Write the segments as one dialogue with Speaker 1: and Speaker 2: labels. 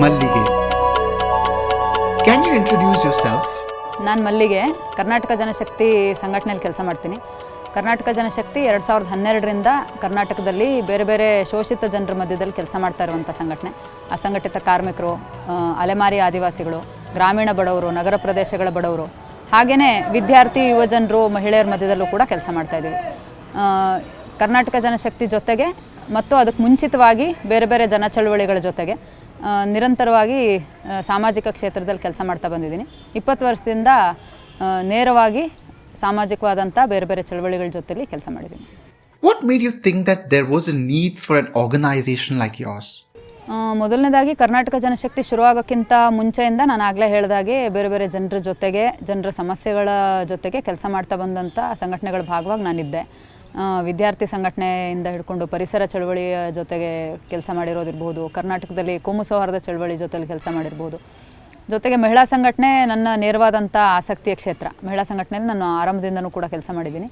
Speaker 1: Mallige. You introduce yourself
Speaker 2: ನಾನು ಮಲ್ಲಿಗೆ. ಕರ್ನಾಟಕ ಜನಶಕ್ತಿ ಸಂಘಟನೆಯಲ್ಲಿ ಕೆಲಸ ಮಾಡ್ತೀನಿ. ಕರ್ನಾಟಕ ಜನಶಕ್ತಿ ಎರಡು ಸಾವಿರದ ಹನ್ನೆರಡರಿಂದ ಕರ್ನಾಟಕದಲ್ಲಿ ಬೇರೆ ಬೇರೆ ಶೋಷಿತ ಜನರ ಮಧ್ಯದಲ್ಲಿ ಕೆಲಸ ಮಾಡ್ತಾ ಇರುವಂಥ ಸಂಘಟನೆ. ಅಸಂಘಟಿತ ಕಾರ್ಮಿಕರು ಅಲೆಮಾರಿ ಆದಿವಾಸಿಗಳು, ಗ್ರಾಮೀಣ ಬಡವರು, ನಗರ ಪ್ರದೇಶಗಳ ಬಡವರು ಹಾಗೆಯೇ ವಿದ್ಯಾರ್ಥಿ ಯುವಜನರು ಮಹಿಳೆಯರ ಮಧ್ಯದಲ್ಲೂ ಕೂಡ ಕೆಲಸ ಮಾಡ್ತಾ ಇದ್ದೀವಿ ಕರ್ನಾಟಕ ಜನಶಕ್ತಿ ಜೊತೆಗೆ ಮತ್ತು ಅದಕ್ಕೆ ಮುಂಚಿತವಾಗಿ ಬೇರೆ ಬೇರೆ ಜನ ಚಳುವಳಿಗಳ ಜೊತೆಗೆ ನಿರಂತರವಾಗಿ ಸಾಮಾಜಿಕ ಕ್ಷೇತ್ರದಲ್ಲಿ ಕೆಲಸ ಮಾಡ್ತಾ ಬಂದಿದ್ದೀನಿ. ಇಪ್ಪತ್ತು ವರ್ಷದಿಂದ ನೇರವಾಗಿ ಸಾಮಾಜಿಕವಾದಂಥ ಬೇರೆ ಬೇರೆ ಚಳವಳಿಗಳ ಜೊತೆಲಿ ಕೆಲಸ ಮಾಡಿದ್ದೀನಿ.
Speaker 1: What made you think that there was a need for an organisation like yours?
Speaker 2: ಮೊದಲನೇದಾಗಿ ಕರ್ನಾಟಕ ಜನಶಕ್ತಿ ಶುರುವಾಗೋಕ್ಕಿಂತ ಮುಂಚೆಯಿಂದ ನಾನು ಆಗಲೇ ಹೇಳಿದಾಗೆ ಬೇರೆ ಬೇರೆ ಜನರ ಜೊತೆಗೆ ಜನರ ಸಮಸ್ಯೆಗಳ ಜೊತೆಗೆ ಕೆಲಸ ಮಾಡ್ತಾ ಬಂದಂಥ ಸಂಘಟನೆಗಳ ಭಾಗವಾಗಿ ನಾನಿದ್ದೆ. ವಿದ್ಯಾರ್ಥಿ ಸಂಘಟನೆಯಿಂದ ಹಿಡ್ಕೊಂಡು ಪರಿಸರ ಚಳವಳಿಯ ಜೊತೆಗೆ ಕೆಲಸ ಮಾಡಿರೋದಿರ್ಬೋದು, ಕರ್ನಾಟಕದಲ್ಲಿ ಕೋಮು ಸೌಹಾರ್ದ ಚಳವಳಿ ಜೊತೆಲಿ ಕೆಲಸ ಮಾಡಿರ್ಬೋದು. ಜೊತೆಗೆ ಮಹಿಳಾ ಸಂಘಟನೆ ನನ್ನ ನೇರವಾದಂಥ ಆಸಕ್ತಿಯ ಕ್ಷೇತ್ರ. ಮಹಿಳಾ ಸಂಘಟನೆಯಲ್ಲಿ ನಾನು ಆರಂಭದಿಂದನೂ ಕೂಡ ಕೆಲಸ ಮಾಡಿದ್ದೀನಿ.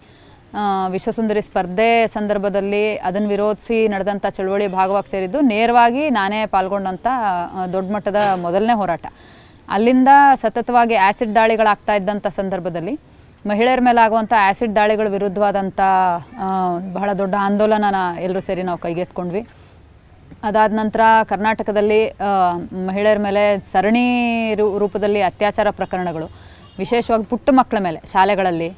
Speaker 2: ವಿಶ್ವಸುಂದರಿ ಸ್ಪರ್ಧೆ ಸಂದರ್ಭದಲ್ಲಿ ಅದನ್ನು ವಿರೋಧಿಸಿ ನಡೆದಂಥ ಚಳವಳಿ ಭಾಗವಾಗಿ ಸೇರಿದ್ದು ನೇರವಾಗಿ ನಾನೇ ಪಾಲ್ಗೊಂಡಂಥ ದೊಡ್ಡ ಮಟ್ಟದ ಮೊದಲನೇ ಹೋರಾಟ. ಅಲ್ಲಿಂದ ಸತತವಾಗಿ ಆ್ಯಸಿಡ್ ದಾಳಿಗಳಾಗ್ತಾ ಇದ್ದಂಥ ಸಂದರ್ಭದಲ್ಲಿ ಮಹಿಳೆಯರ ಮೇಲೆ ಆಗುವಂಥ ಆ್ಯಸಿಡ್ ದಾಳಿಗಳ ವಿರುದ್ಧವಾದಂಥ ಬಹಳ ದೊಡ್ಡ ಆಂದೋಲನನ ಎಲ್ಲರೂ ಸೇರಿ ನಾವು ಕೈಗೆತ್ಕೊಂಡ್ವಿ ಅದಾದ ನಂತರ ಕರ್ನಾಟಕದಲ್ಲಿ ಮಹಿಳೆಯರ ಮೇಲೆ ಸರಣಿ ರೂಪದಲ್ಲಿ ಅತ್ಯಾಚಾರ ಪ್ರಕರಣಗಳು ವಿಶೇಷವಾಗಿ ಪುಟ್ಟ ಮಕ್ಕಳ ಮೇಲೆ ಶಾಲೆಗಳಲ್ಲಿ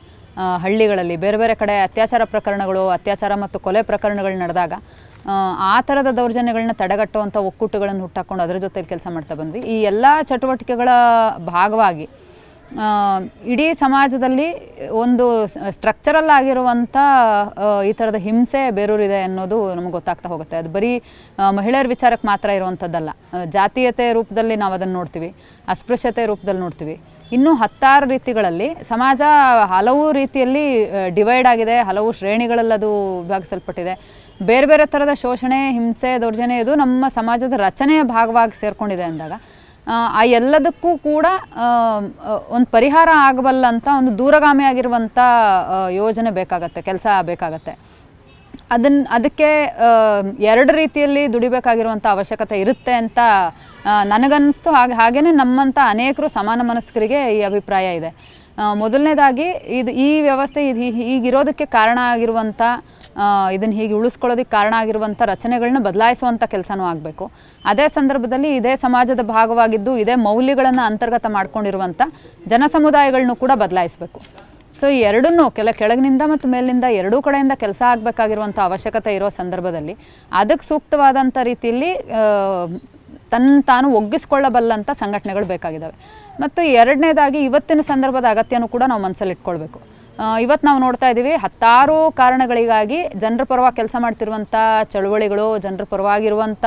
Speaker 2: ಹಳ್ಳಿಗಳಲ್ಲಿ ಬೇರೆ ಬೇರೆ ಕಡೆ ಅತ್ಯಾಚಾರ ಪ್ರಕರಣಗಳು ಅತ್ಯಾಚಾರ ಮತ್ತು ಕೊಲೆ ಪ್ರಕರಣಗಳು ನಡೆದಾಗ ಆ, ಥರದ ದೌರ್ಜನ್ಯಗಳನ್ನ ತಡೆಗಟ್ಟುವಂಥ ಒಕ್ಕೂಟಗಳನ್ನು ಹುಟ್ಟಾಕ್ಕೊಂಡು ಅದರ ಜೊತೆಲಿ ಕೆಲಸ ಮಾಡ್ತಾ ಬಂದ್ವಿ. ಈ ಎಲ್ಲ ಚಟುವಟಿಕೆಗಳ ಭಾಗವಾಗಿ ಇಡೀ ಸಮಾಜದಲ್ಲಿ ಒಂದು ಸ್ಟ್ರಕ್ಚರಲ್ ಆಗಿರುವಂಥ ಈ ಥರದ ಹಿಂಸೆ ಬೇರೂರಿದೆ ಅನ್ನೋದು ನಮಗೆ ಗೊತ್ತಾಗ್ತಾ ಹೋಗುತ್ತೆ. ಅದು ಬರೀ ಮಹಿಳೆಯರ ವಿಚಾರಕ್ಕೆ ಮಾತ್ರ ಇರುವಂಥದ್ದಲ್ಲ ಜಾತೀಯತೆ ರೂಪದಲ್ಲಿ ನಾವು ಅದನ್ನು ನೋಡ್ತೀವಿ, ಅಸ್ಪೃಶ್ಯತೆ ರೂಪದಲ್ಲಿ ನೋಡ್ತೀವಿ. ಇನ್ನೂ ಹತ್ತಾರು ರೀತಿಗಳಲ್ಲಿ ಸಮಾಜ ಹಲವು ರೀತಿಯಲ್ಲಿ ಡಿವೈಡ್ ಆಗಿದೆ, ಹಲವು ಶ್ರೇಣಿಗಳಲ್ಲಿ ಅದು ವಿಭಾಗಿಸಲ್ಪಟ್ಟಿದೆ. ಬೇರೆ ಬೇರೆ ಥರದ ಶೋಷಣೆ, ಹಿಂಸೆ, ದೌರ್ಜನ್ಯ ಇದು ನಮ್ಮ ಸಮಾಜದ ರಚನೆಯ ಭಾಗವಾಗಿ ಸೇರಿಕೊಂಡಿದೆ ಅಂದಾಗ ಆ, ಎಲ್ಲದಕ್ಕೂ ಕೂಡ ಒಂದು ಪರಿಹಾರ ಆಗಬಲ್ಲಂಥ ಒಂದು ದೂರಗಾಮಿ ಆಗಿರುವಂಥ ಯೋಜನೆ ಬೇಕಾಗತ್ತೆ ಕೆಲಸ ಬೇಕಾಗತ್ತೆ. ಅದನ್ನ ಅದಕ್ಕೆ ಎರಡು ರೀತಿಯಲ್ಲಿ ದುಡಿಬೇಕಾಗಿರುವಂಥ ಅವಶ್ಯಕತೆ ಇರುತ್ತೆ ಅಂತ ನನಗನ್ನಿಸ್ತು. ಹಾಗೆ ಹಾಗೇ ನಮ್ಮಂಥ ಅನೇಕರು ಸಮಾನ ಮನಸ್ಕರಿಗೆ ಈ ಅಭಿಪ್ರಾಯ ಇದೆ. ಮೊದಲನೇದಾಗಿ ಇದು ಈ ವ್ಯವಸ್ಥೆ ಇದು ಹೀಗಿರೋದಕ್ಕೆ ಕಾರಣ ಆಗಿರುವಂಥ ಇದನ್ನು ಹೀಗೆ ಉಳಿಸ್ಕೊಳ್ಳೋದಕ್ಕೆ ಕಾರಣ ಆಗಿರುವಂಥ ರಚನೆಗಳನ್ನ ಬದಲಾಯಿಸುವಂಥ ಕೆಲಸನೂ ಆಗಬೇಕು. ಅದೇ ಸಂದರ್ಭದಲ್ಲಿ ಇದೇ ಸಮಾಜದ ಭಾಗವಾಗಿದ್ದು ಇದೇ ಮೌಲ್ಯಗಳನ್ನು ಅಂತರ್ಗತ ಮಾಡ್ಕೊಂಡಿರುವಂಥ ಜನ ಸಮುದಾಯಗಳನ್ನೂ ಕೂಡ ಬದಲಾಯಿಸಬೇಕು. ಸೊ ಈ ಎರಡನ್ನೂ ಕೆಲ ಕೆಳಗಿನಿಂದ ಮತ್ತು ಮೇಲಿನಿಂದ ಎರಡೂ ಕಡೆಯಿಂದ ಕೆಲಸ ಆಗಬೇಕಾಗಿರುವಂಥ ಅವಶ್ಯಕತೆ ಇರೋ ಸಂದರ್ಭದಲ್ಲಿ ಅದಕ್ಕೆ ಸೂಕ್ತವಾದಂಥ ರೀತಿಯಲ್ಲಿ ತನ್ನ ತಾನು ಒಗ್ಗಿಸ್ಕೊಳ್ಳಬಲ್ಲಂಥ ಸಂಘಟನೆಗಳು ಬೇಕಾಗಿದ್ದಾವೆ ಮತ್ತು ಎರಡನೇದಾಗಿ ಇವತ್ತಿನ ಸಂದರ್ಭದ ಅಗತ್ಯನೂ ಕೂಡ ನಾವು ಮನಸ್ಸಲ್ಲಿ ಇಟ್ಕೊಳ್ಬೇಕು ಇವತ್ತು ನಾವು ನೋಡ್ತಾ ಇದ್ದೀವಿ ಹತ್ತಾರು ಕಾರಣಗಳಿಗಾಗಿ ಜನರ ಪರವಾಗಿ ಕೆಲಸ ಮಾಡ್ತಿರುವಂಥ ಚಳುವಳಿಗಳು, ಜನರ ಪರವಾಗಿರುವಂಥ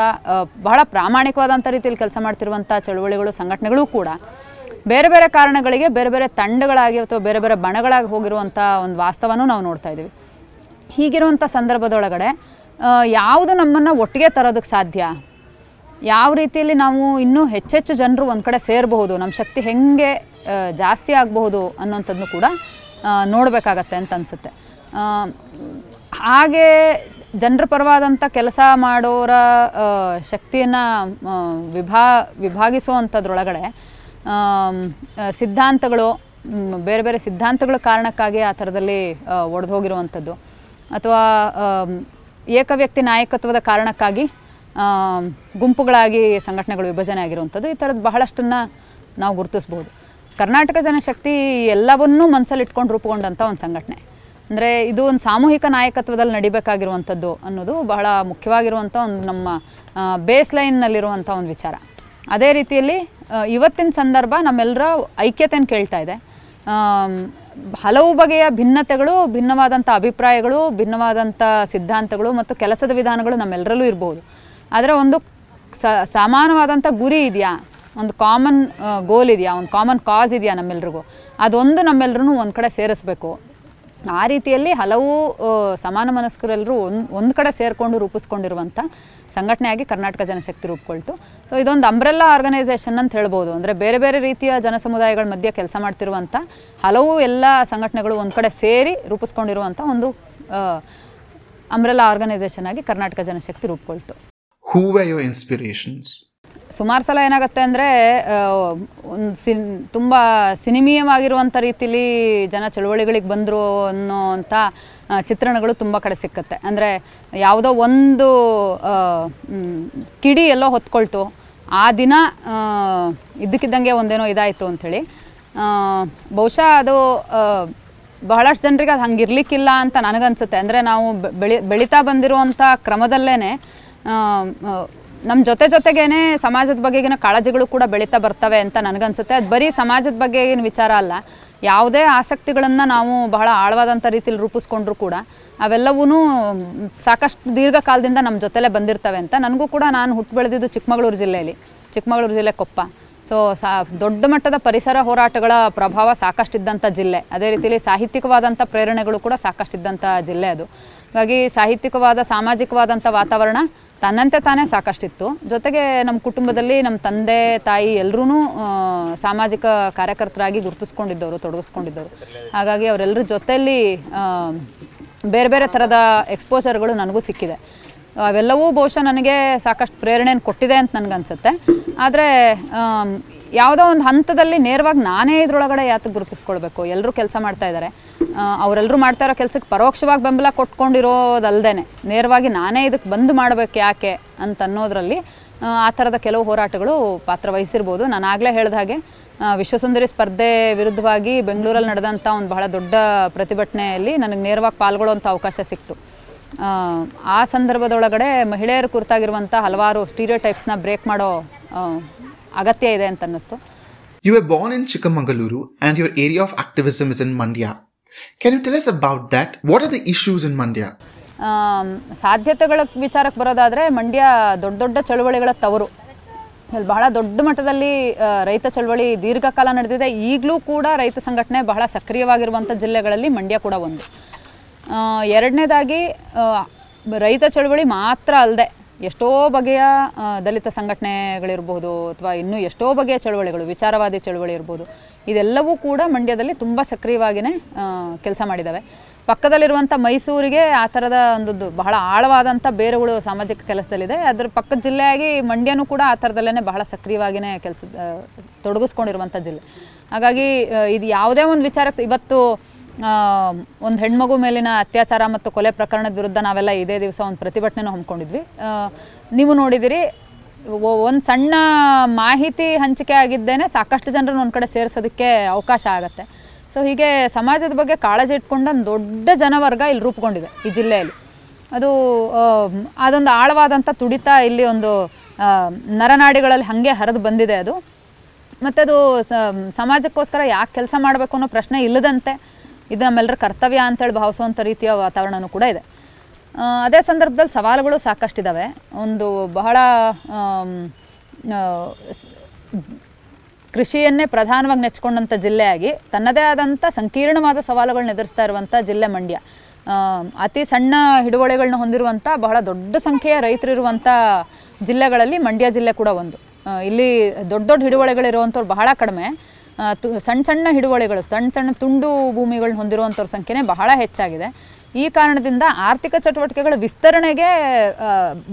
Speaker 2: ಬಹಳ ಪ್ರಾಮಾಣಿಕವಾದಂಥ ರೀತಿಯಲ್ಲಿ ಕೆಲಸ ಮಾಡ್ತಿರುವಂಥ ಚಳುವಳಿಗಳು, ಸಂಘಟನೆಗಳು ಕೂಡ ಬೇರೆ ಬೇರೆ ಕಾರಣಗಳಿಗೆ, ಬೇರೆ ಬೇರೆ ತಂಡಗಳಾಗಿ ಅಥವಾ ಬೇರೆ ಬೇರೆ ಬಣಗಳಾಗಿ ಹೋಗಿರುವಂಥ ಒಂದು ವಾಸ್ತವನೂ ನಾವು ನೋಡ್ತಾ ಇದ್ದೀವಿ ಹೀಗಿರುವಂಥ ಸಂದರ್ಭದೊಳಗಡೆ ಯಾವುದು ನಮ್ಮನ್ನು ಒಟ್ಟಿಗೆ ತರೋದಕ್ಕೆ ಸಾಧ್ಯ? ಯಾವ ರೀತಿಯಲ್ಲಿ ನಾವು ಇನ್ನೂ ಹೆಚ್ಚೆಚ್ಚು ಜನರು ಒಂದು ಕಡೆ ಸೇರಬಹುದು ನಮ್ಮ ಶಕ್ತಿ ಹೆಂಗೆ ಜಾಸ್ತಿ ಆಗಬಹುದು ಅನ್ನೋಂಥದ್ದನ್ನು ಕೂಡ ನೋಡಬೇಕಾಗತ್ತೆ ಅಂತ ಅನಿಸುತ್ತೆ. ಹಾಗೆ ಜನರ ಪರವಾದಂಥ ಕೆಲಸ ಮಾಡೋರ ಶಕ್ತಿಯನ್ನು ವಿಭಾ ವಿಭಾಗಿಸುವಂಥದ್ರೊಳಗಡೆ ಸಿದ್ಧಾಂತಗಳು ಬೇರೆ ಬೇರೆ ಸಿದ್ಧಾಂತಗಳ ಕಾರಣಕ್ಕಾಗಿ ಆ ಥರದಲ್ಲಿ ಒಡೆದು ಹೋಗಿರುವಂಥದ್ದು ಅಥವಾ ಏಕವ್ಯಕ್ತಿ ನಾಯಕತ್ವದ ಕಾರಣಕ್ಕಾಗಿ ಗುಂಪುಗಳಾಗಿ ಸಂಘಟನೆಗಳು ವಿಭಜನೆ ಆಗಿರುವಂಥದ್ದು ಈ ಥರದ್ದು ಬಹಳಷ್ಟನ್ನು ನಾವು ಗುರುತಿಸ್ಬೋದು. ಕರ್ನಾಟಕ ಜನಶಕ್ತಿ ಎಲ್ಲವನ್ನೂ ಮನಸ್ಸಲ್ಲಿ ಇಟ್ಕೊಂಡು ರೂಪುಗೊಂಡಂಥ ಒಂದು ಸಂಘಟನೆ. ಅಂದರೆ ಇದು ಒಂದು ಸಾಮೂಹಿಕ ನಾಯಕತ್ವದಲ್ಲಿ ನಡಿಬೇಕಾಗಿರುವಂಥದ್ದು ಅನ್ನೋದು ಬಹಳ ಮುಖ್ಯವಾಗಿರುವಂಥ ಒಂದು ನಮ್ಮ ಬೇಸ್ ಲೈನ್ನಲ್ಲಿರುವಂಥ ಒಂದು ವಿಚಾರ. ಅದೇ ರೀತಿಯಲ್ಲಿ ಇವತ್ತಿನ ಸಂದರ್ಭ ನಮ್ಮೆಲ್ಲರ ಐಕ್ಯತೆಯನ್ನು ಕೇಳ್ತಾ ಇದೆ. ಹಲವು ಬಗೆಯ ಭಿನ್ನತೆಗಳು, ಭಿನ್ನವಾದಂಥ ಅಭಿಪ್ರಾಯಗಳು, ಭಿನ್ನವಾದಂಥ ಸಿದ್ಧಾಂತಗಳು ಮತ್ತು ಕೆಲಸದ ವಿಧಾನಗಳು ನಮ್ಮೆಲ್ಲರಲ್ಲೂ ಇರಬಹುದು ಆದರೆ ಒಂದು ಸ, ಸಮಾನವಾದಂಥ ಗುರಿ ಇದೆಯಾ? ಒಂದು ಕಾಮನ್ ಗೋಲ್ ಇದೆಯಾ? ಒಂದು ಕಾಮನ್ ಕಾಸ್ ಇದೆಯಾ ನಮ್ಮೆಲ್ರಿಗೂ? ಅದೊಂದು ನಮ್ಮೆಲ್ಲರೂ ಒಂದು ಕಡೆ ಸೇರಿಸ್ಬೇಕು. ಆ ರೀತಿಯಲ್ಲಿ ಹಲವು ಸಮಾನ ಮನಸ್ಕರೆಲ್ಲರೂ ಒಂದು ಒಂದು ಕಡೆ ಸೇರಿಕೊಂಡು ರೂಪಿಸ್ಕೊಂಡಿರುವಂಥ ಸಂಘಟನೆಯಾಗಿ ಕರ್ನಾಟಕ ಜನಶಕ್ತಿ ರೂಪುಕೊಳ್ತು. ಸೊ ಇದೊಂದು ಅಂಬ್ರೆಲ್ಲಾ ಆರ್ಗನೈಸೇಷನ್ ಅಂತ ಹೇಳ್ಬೋದು. ಅಂದರೆ ಬೇರೆ ಬೇರೆ ರೀತಿಯ ಜನ ಸಮುದಾಯಗಳ ಮಧ್ಯೆ ಕೆಲಸ ಮಾಡ್ತಿರುವಂಥ ಹಲವು ಎಲ್ಲ ಸಂಘಟನೆಗಳು ಒಂದು ಕಡೆ ಸೇರಿ ರೂಪಿಸ್ಕೊಂಡಿರುವಂಥ ಒಂದು ಅಂಬ್ರೆಲ್ಲ ಆರ್ಗನೈಸೇಷನ್ ಆಗಿ Karnataka Janashakti ರೂಪುಕೊಳ್ತು.
Speaker 1: Who your inspirations?
Speaker 2: ಸುಮಾರು ಸಲ ಏನಾಗುತ್ತೆ ಅಂದರೆ ಒಂದು ಸಿನ್, ತುಂಬ ಸಿನಿಮೀಯವಾಗಿರುವಂಥ ರೀತಿಲಿ ಜನ ಚಳುವಳಿಗಳಿಗೆ ಬಂದರು ಅನ್ನೋವಂಥ ಚಿತ್ರಣಗಳು ತುಂಬ ಕಡೆ ಸಿಕ್ಕತ್ತೆ. ಅಂದರೆ ಯಾವುದೋ ಒಂದು ಕಿಡಿ ಎಲ್ಲೋ ಹೊತ್ಕೊಳ್ತು, ಆ ದಿನ ಇದ್ದಕ್ಕಿದ್ದಂಗೆ ಒಂದೇನೋ ಇದಾಯಿತು ಅಂಥೇಳಿ ಬಹುಶಃ ಅದು ಬಹಳಷ್ಟು ಜನರಿಗೆ ಅದು ಹಂಗೆ ಇರಲಿಕ್ಕಿಲ್ಲ ಅಂತ ನನಗನ್ಸುತ್ತೆ. ಅಂದರೆ ನಾವು ಬೆಳಿ, ಬೆಳೀತಾ ಬಂದಿರುವಂಥ ಕ್ರಮದಲ್ಲೇ ನಮ್ಮ ಜೊತೆ ಜೊತೆಗೇನೆ ಸಮಾಜದ ಬಗೆಗಿನ ಕಾಳಜಿಗಳು ಕೂಡ ಬೆಳೀತಾ ಬರ್ತವೆ ಅಂತ ನನಗನ್ಸುತ್ತೆ. ಅದು ಬರೀ ಸಮಾಜದ ಬಗ್ಗೆ ಏನು ವಿಚಾರ ಅಲ್ಲ. ಯಾವುದೇ ಆಸಕ್ತಿಗಳನ್ನು ನಾವು ಬಹಳ ಆಳವಾದಂಥ ರೀತಿಯಲ್ಲಿ ರೂಪಿಸ್ಕೊಂಡ್ರು ಕೂಡ ಅವೆಲ್ಲವೂ ಸಾಕಷ್ಟು ದೀರ್ಘಕಾಲದಿಂದ ನಮ್ಮ ಜೊತೆಲೇ ಬಂದಿರ್ತವೆ ಅಂತ ನನಗೂ ಕೂಡ ನಾನು ಹುಟ್ಟು ಬೆಳೆದಿದ್ದು ಚಿಕ್ಕಮಗಳೂರು ಜಿಲ್ಲೆಯಲ್ಲಿ ಚಿಕ್ಕಮಗಳೂರು ಜಿಲ್ಲೆ ಕೊಪ್ಪ. ಸೊ ಸಾ, ದೊಡ್ಡ ಮಟ್ಟದ ಪರಿಸರ ಹೋರಾಟಗಳ ಪ್ರಭಾವ ಸಾಕಷ್ಟಿದ್ದಂಥ ಜಿಲ್ಲೆ. ಅದೇ ರೀತಿಯಲ್ಲಿ ಸಾಹಿತ್ಯಿಕವಾದಂಥ ಪ್ರೇರಣೆಗಳು ಕೂಡ ಸಾಕಷ್ಟಿದ್ದಂಥ ಜಿಲ್ಲೆ ಅದು. ಹಾಗಾಗಿ ಸಾಹಿತ್ಯಿಕವಾದ, ಸಾಮಾಜಿಕವಾದಂಥ ವಾತಾವರಣ ತನ್ನಂತೆ ತಾನೇ ಸಾಕಷ್ಟಿತ್ತು. ಜೊತೆಗೆ ನಮ್ಮ ಕುಟುಂಬದಲ್ಲಿ ನಮ್ಮ ತಂದೆ, ತಾಯಿ ಎಲ್ಲರೂ ಸಾಮಾಜಿಕ ಕಾರ್ಯಕರ್ತರಾಗಿ ಗುರುತಿಸ್ಕೊಂಡಿದ್ದವರು, ತೊಡಗಿಸ್ಕೊಂಡಿದ್ದವರು. ಹಾಗಾಗಿ ಅವರೆಲ್ಲರ ಜೊತೆಯಲ್ಲಿ ಬೇರೆ ಬೇರೆ ಥರದ ಎಕ್ಸ್ಪೋಜರ್ಗಳು ನನಗೂ ಸಿಕ್ಕಿದೆ. ಅವೆಲ್ಲವೂ ಬಹುಶಃ ನನಗೆ ಸಾಕಷ್ಟು ಪ್ರೇರಣೆಯನ್ನು ಕೊಟ್ಟಿದೆ ಅಂತ ನನಗನ್ಸುತ್ತೆ. ಆದರೆ ಯಾವುದೋ ಒಂದು ಹಂತದಲ್ಲಿ ನೇರವಾಗಿ ನಾನೇ ಇದ್ರೊಳಗಡೆ ಯಾತಕ್ಕೆ ಗುರುತಿಸ್ಕೊಳ್ಬೇಕು. ಎಲ್ಲರೂ ಕೆಲಸ ಮಾಡ್ತಾ ಇದ್ದಾರೆ ಅವರೆಲ್ಲರೂ ಮಾಡ್ತಾ ಇರೋ ಕೆಲಸಕ್ಕೆ ಪರೋಕ್ಷವಾಗಿ ಬೆಂಬಲ ಕೊಟ್ಕೊಂಡಿರೋದಲ್ದೇ ನೇರವಾಗಿ ನಾನೇ ಇದಕ್ಕೆ ಬಂದು ಮಾಡಬೇಕು ಯಾಕೆ ಅಂತ ಅನ್ನೋದ್ರಲ್ಲಿ ಆ, ಥರದ ಕೆಲವು ಹೋರಾಟಗಳು ಪಾತ್ರ ವಹಿಸಿರ್ಬೋದು. ನಾನು ಆಗಲೇ ಹೇಳಿದ ಹಾಗೆ ವಿಶ್ವಸುಂದರಿ ಸ್ಪರ್ಧೆ ವಿರುದ್ಧವಾಗಿ ಬೆಂಗಳೂರಲ್ಲಿ ನಡೆದಂಥ ಒಂದು ಬಹಳ ದೊಡ್ಡ ಪ್ರತಿಭಟನೆಯಲ್ಲಿ ನನಗೆ ನೇರವಾಗಿ ಪಾಲ್ಗೊಳ್ಳುವಂಥ ಅವಕಾಶ ಸಿಕ್ತು. ಆ, ಸಂದರ್ಭದೊಳಗಡೆ ಮಹಿಳೆಯರ ಕುರಿತಾಗಿರುವಂಥ ಹಲವಾರು ಸ್ಟೀರಿಯೋ ಟೈಪ್ಸ್ನ ಬ್ರೇಕ್ ಮಾಡೋ ಅಗತ್ಯ ಇದೆ ಅಂತ ಅನ್ನಿಸ್ತು.
Speaker 1: You are born in Chikkamagaluru and your area of activism is in Mandya can you tell us about that what are the issues in
Speaker 2: Mandya ಸಾಧ್ಯತೆಗಳ ವಿಚಾರಕ್ಕೆ ಬರೋದಾದರೆ ಮಂಡ್ಯ ದೊಡ್ಡ ದೊಡ್ಡ ಚಳುವಳಿಗಳ ತವರು. ಇಲ್ಲಿ ಬಹಳ ದೊಡ್ಡ ಮಟ್ಟದಲ್ಲಿ ರೈತ ಚಳವಳಿ ದೀರ್ಘಕಾಲ ನಡೆದಿದೆ. ಈಗಲೂ ಕೂಡ ರೈತ ಸಂಘಟನೆ ಬಹಳ ಸಕ್ರಿಯವಾಗಿರುವಂಥ ಜಿಲ್ಲೆಗಳಲ್ಲಿ ಮಂಡ್ಯ ಕೂಡ ಒಂದು. ಎರಡನೇದಾಗಿ ರೈತ ಚಳವಳಿ ಮಾತ್ರ ಅಲ್ಲದೆ ಎಷ್ಟೋ ಬಗೆಯ ದಲಿತ ಸಂಘಟನೆಗಳಿರ್ಬೋದು ಅಥವಾ ಇನ್ನೂ ಎಷ್ಟೋ ಬಗೆಯ ಚಳುವಳಿಗಳು, ವಿಚಾರವಾದಿ ಚಳುವಳಿ ಇರ್ಬೋದು, ಇದೆಲ್ಲವೂ ಕೂಡ ಮಂಡ್ಯದಲ್ಲಿ ತುಂಬ ಸಕ್ರಿಯವಾಗಿಯೇ ಕೆಲಸ ಮಾಡಿದ್ದಾವೆ ಪಕ್ಕದಲ್ಲಿರುವಂಥ ಮೈಸೂರಿಗೆ ಆ ಥರದ ಒಂದು ಬಹಳ ಆಳವಾದಂಥ ಬೇರುಗಳು ಸಾಮಾಜಿಕ ಕೆಲಸದಲ್ಲಿದೆ. ಅದರ ಪಕ್ಕದ ಜಿಲ್ಲೆಯಾಗಿ ಮಂಡ್ಯನೂ ಕೂಡ ಆ ಥರದಲ್ಲೇ ಬಹಳ ಸಕ್ರಿಯವಾಗಿಯೇ ಕೆಲಸ ತೊಡಗಿಸ್ಕೊಂಡಿರುವಂಥ ಜಿಲ್ಲೆ. ಹಾಗಾಗಿ ಇದು ಯಾವುದೇ ಒಂದು ವಿಚಾರಕ್ಕೆ, ಇವತ್ತು ಒಂದು ಹೆಣ್ಮಗು ಮೇಲಿನ ಅತ್ಯಾಚಾರ ಮತ್ತು ಕೊಲೆ ಪ್ರಕರಣದ ವಿರುದ್ಧ ನಾವೆಲ್ಲ ಇದೇ ದಿವಸ ಒಂದು ಪ್ರತಿಭಟನೆ ಹಮ್ಮಿಕೊಂಡಿದ್ವಿ. ನೀವು ನೋಡಿದಿರಿ ಒಂದು ಸಣ್ಣ ಮಾಹಿತಿ ಹಂಚಿಕೆ ಆಗಿದ್ದೇನೆ, ಸಾಕಷ್ಟು ಜನರನ್ನು ಒಂದು ಕಡೆ ಸೇರಿಸೋದಕ್ಕೆ ಅವಕಾಶ ಆಗುತ್ತೆ. ಸೊ ಹೀಗೆ ಸಮಾಜದ ಬಗ್ಗೆ ಕಾಳಜಿ ಇಟ್ಕೊಂಡು ಒಂದು ದೊಡ್ಡ ಜನವರ್ಗ ಇಲ್ಲಿ ರೂಪುಗೊಂಡಿದೆ ಈ ಜಿಲ್ಲೆಯಲ್ಲಿ. ಅದು ಅದೊಂದು ಆಳವಾದಂಥ ತುಡಿತ ಇಲ್ಲಿ ಒಂದು ನರನಾಡಿಗಳಲ್ಲಿ ಹಾಗೆ ಹರಿದು ಬಂದಿದೆ ಅದು. ಮತ್ತು ಅದು ಸಮಾಜಕ್ಕೋಸ್ಕರ ಯಾಕೆ ಕೆಲಸ ಮಾಡಬೇಕು ಅನ್ನೋ ಪ್ರಶ್ನೆ ಇಲ್ಲದಂತೆ. ಇದು ನಮ್ಮೆಲ್ಲರ ಕರ್ತವ್ಯ ಅಂತೇಳಿ ಭಾವಿಸುವಂಥ ರೀತಿಯ ವಾತಾವರಣವೂ ಕೂಡ ಇದೆ. ಅದೇ ಸಂದರ್ಭದಲ್ಲಿ ಸವಾಲುಗಳು ಸಾಕಷ್ಟಿದ್ದಾವೆ ಒಂದು ಬಹಳ ಕೃಷಿಯನ್ನೇ ಪ್ರಧಾನವಾಗಿ ನೆಚ್ಕೊಂಡಂಥ ಜಿಲ್ಲೆಯಾಗಿ, ತನ್ನದೇ ಆದಂಥ ಸಂಕೀರ್ಣವಾದ ಸವಾಲುಗಳನ್ನ ಎದುರಿಸ್ತಾ ಇರುವಂಥ ಜಿಲ್ಲೆ ಮಂಡ್ಯ. ಅತಿ ಸಣ್ಣ ಹಿಡುವಳಿಗಳನ್ನ ಹೊಂದಿರುವಂಥ, ಬಹಳ ದೊಡ್ಡ ಸಂಖ್ಯೆಯ ರೈತರಿರುವಂಥ ಜಿಲ್ಲೆಗಳಲ್ಲಿ ಮಂಡ್ಯ ಜಿಲ್ಲೆ ಕೂಡ ಒಂದು. ಇಲ್ಲಿ ದೊಡ್ಡ ದೊಡ್ಡ ಹಿಡುವಳಿಗಳಿರುವಂಥವ್ರು ಬಹಳ ಕಡಿಮೆ. ಸಣ್ಣ ಸಣ್ಣ ಹಿಡುವಳಿಗಳು ಸಣ್ಣ ಸಣ್ಣ ತುಂಡು ಭೂಮಿಗಳನ್ನ ಹೊಂದಿರುವಂಥವ್ರ ಸಂಖ್ಯೆನೇ ಬಹಳ ಹೆಚ್ಚಾಗಿದೆ. ಈ ಕಾರಣದಿಂದ ಆರ್ಥಿಕ ಚಟುವಟಿಕೆಗಳ ವಿಸ್ತರಣೆಗೆ